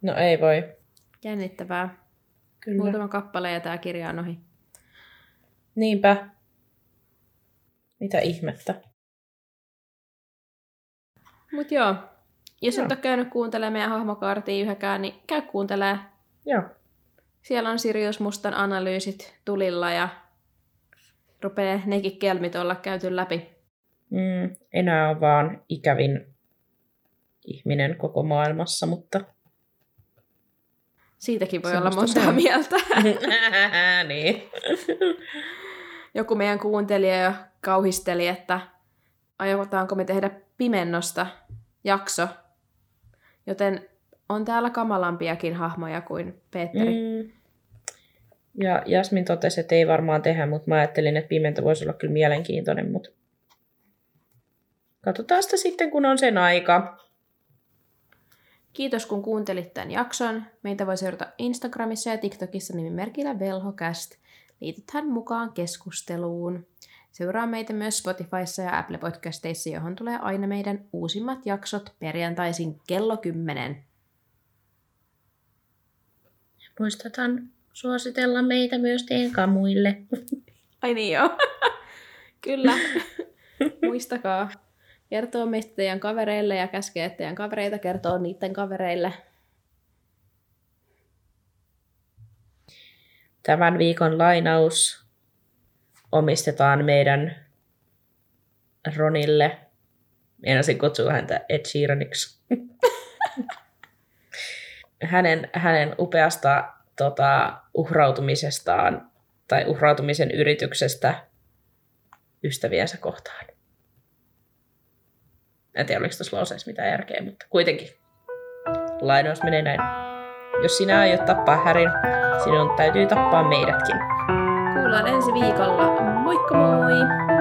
No ei voi.
Jännittävää.
Kyllä.
Muutama kappale ja tämä kirja on ohi.
Niinpä. Mitä ihmettä.
Mut joo, jos
Joo.
et ole käynyt kuuntelemaan meidän hahmokaartia yhäkään, niin käy kuuntelee.
Joo.
Siellä on Sirius Mustan analyysit tulilla ja rupeaa nekin kelmit olla käyty läpi.
Mm, enää on vaan ikävin ihminen koko maailmassa, mutta...
Siitäkin voi
Semmosta
olla
se
montaa
on.
mieltä.
niin.
Joku meidän kuuntelija jo kauhisteli, että aiotaanko me tehdä pimennosta jakso. Joten on täällä kamalampiakin hahmoja kuin Petteri.
Mm. Ja Jasmin totesi, että ei varmaan tehdä, mutta mä ajattelin, että pimento voisi olla kyllä mielenkiintoinen, mutta katsotaan sitä sitten, kun on sen aika.
Kiitos kun kuuntelit tämän jakson. Meitä voi seurata Instagramissa ja TikTokissa nimimerkillä Velhocast. Liitythän mukaan keskusteluun. Seuraa meitä myös Spotifyssa ja Apple Podcasteissa, johon tulee aina meidän uusimmat jaksot perjantaisin kello 10.
Muistetaan suositella meitä myös teidän kamuille.
Ai niin joo. Kyllä. Muistakaa kertoa meistä teidän kavereille ja käskeä teidän kavereita kertoa niiden kavereille.
Tämän viikon lainaus omistetaan meidän Ronille. Meinasin kutsua häntä Ed Sheeraniksi. hänen, hänen upeasta tota, uhrautumisestaan tai uhrautumisen yrityksestä ystäviensä kohtaan. En tiedä, oliko tuossa lauseessa mitään järkeä, mutta kuitenkin. Lainaus menee näin. Jos sinä aiot tappaa Härin, sinun täytyy tappaa meidätkin.
Kuullaan ensi viikolla. Moikka moi!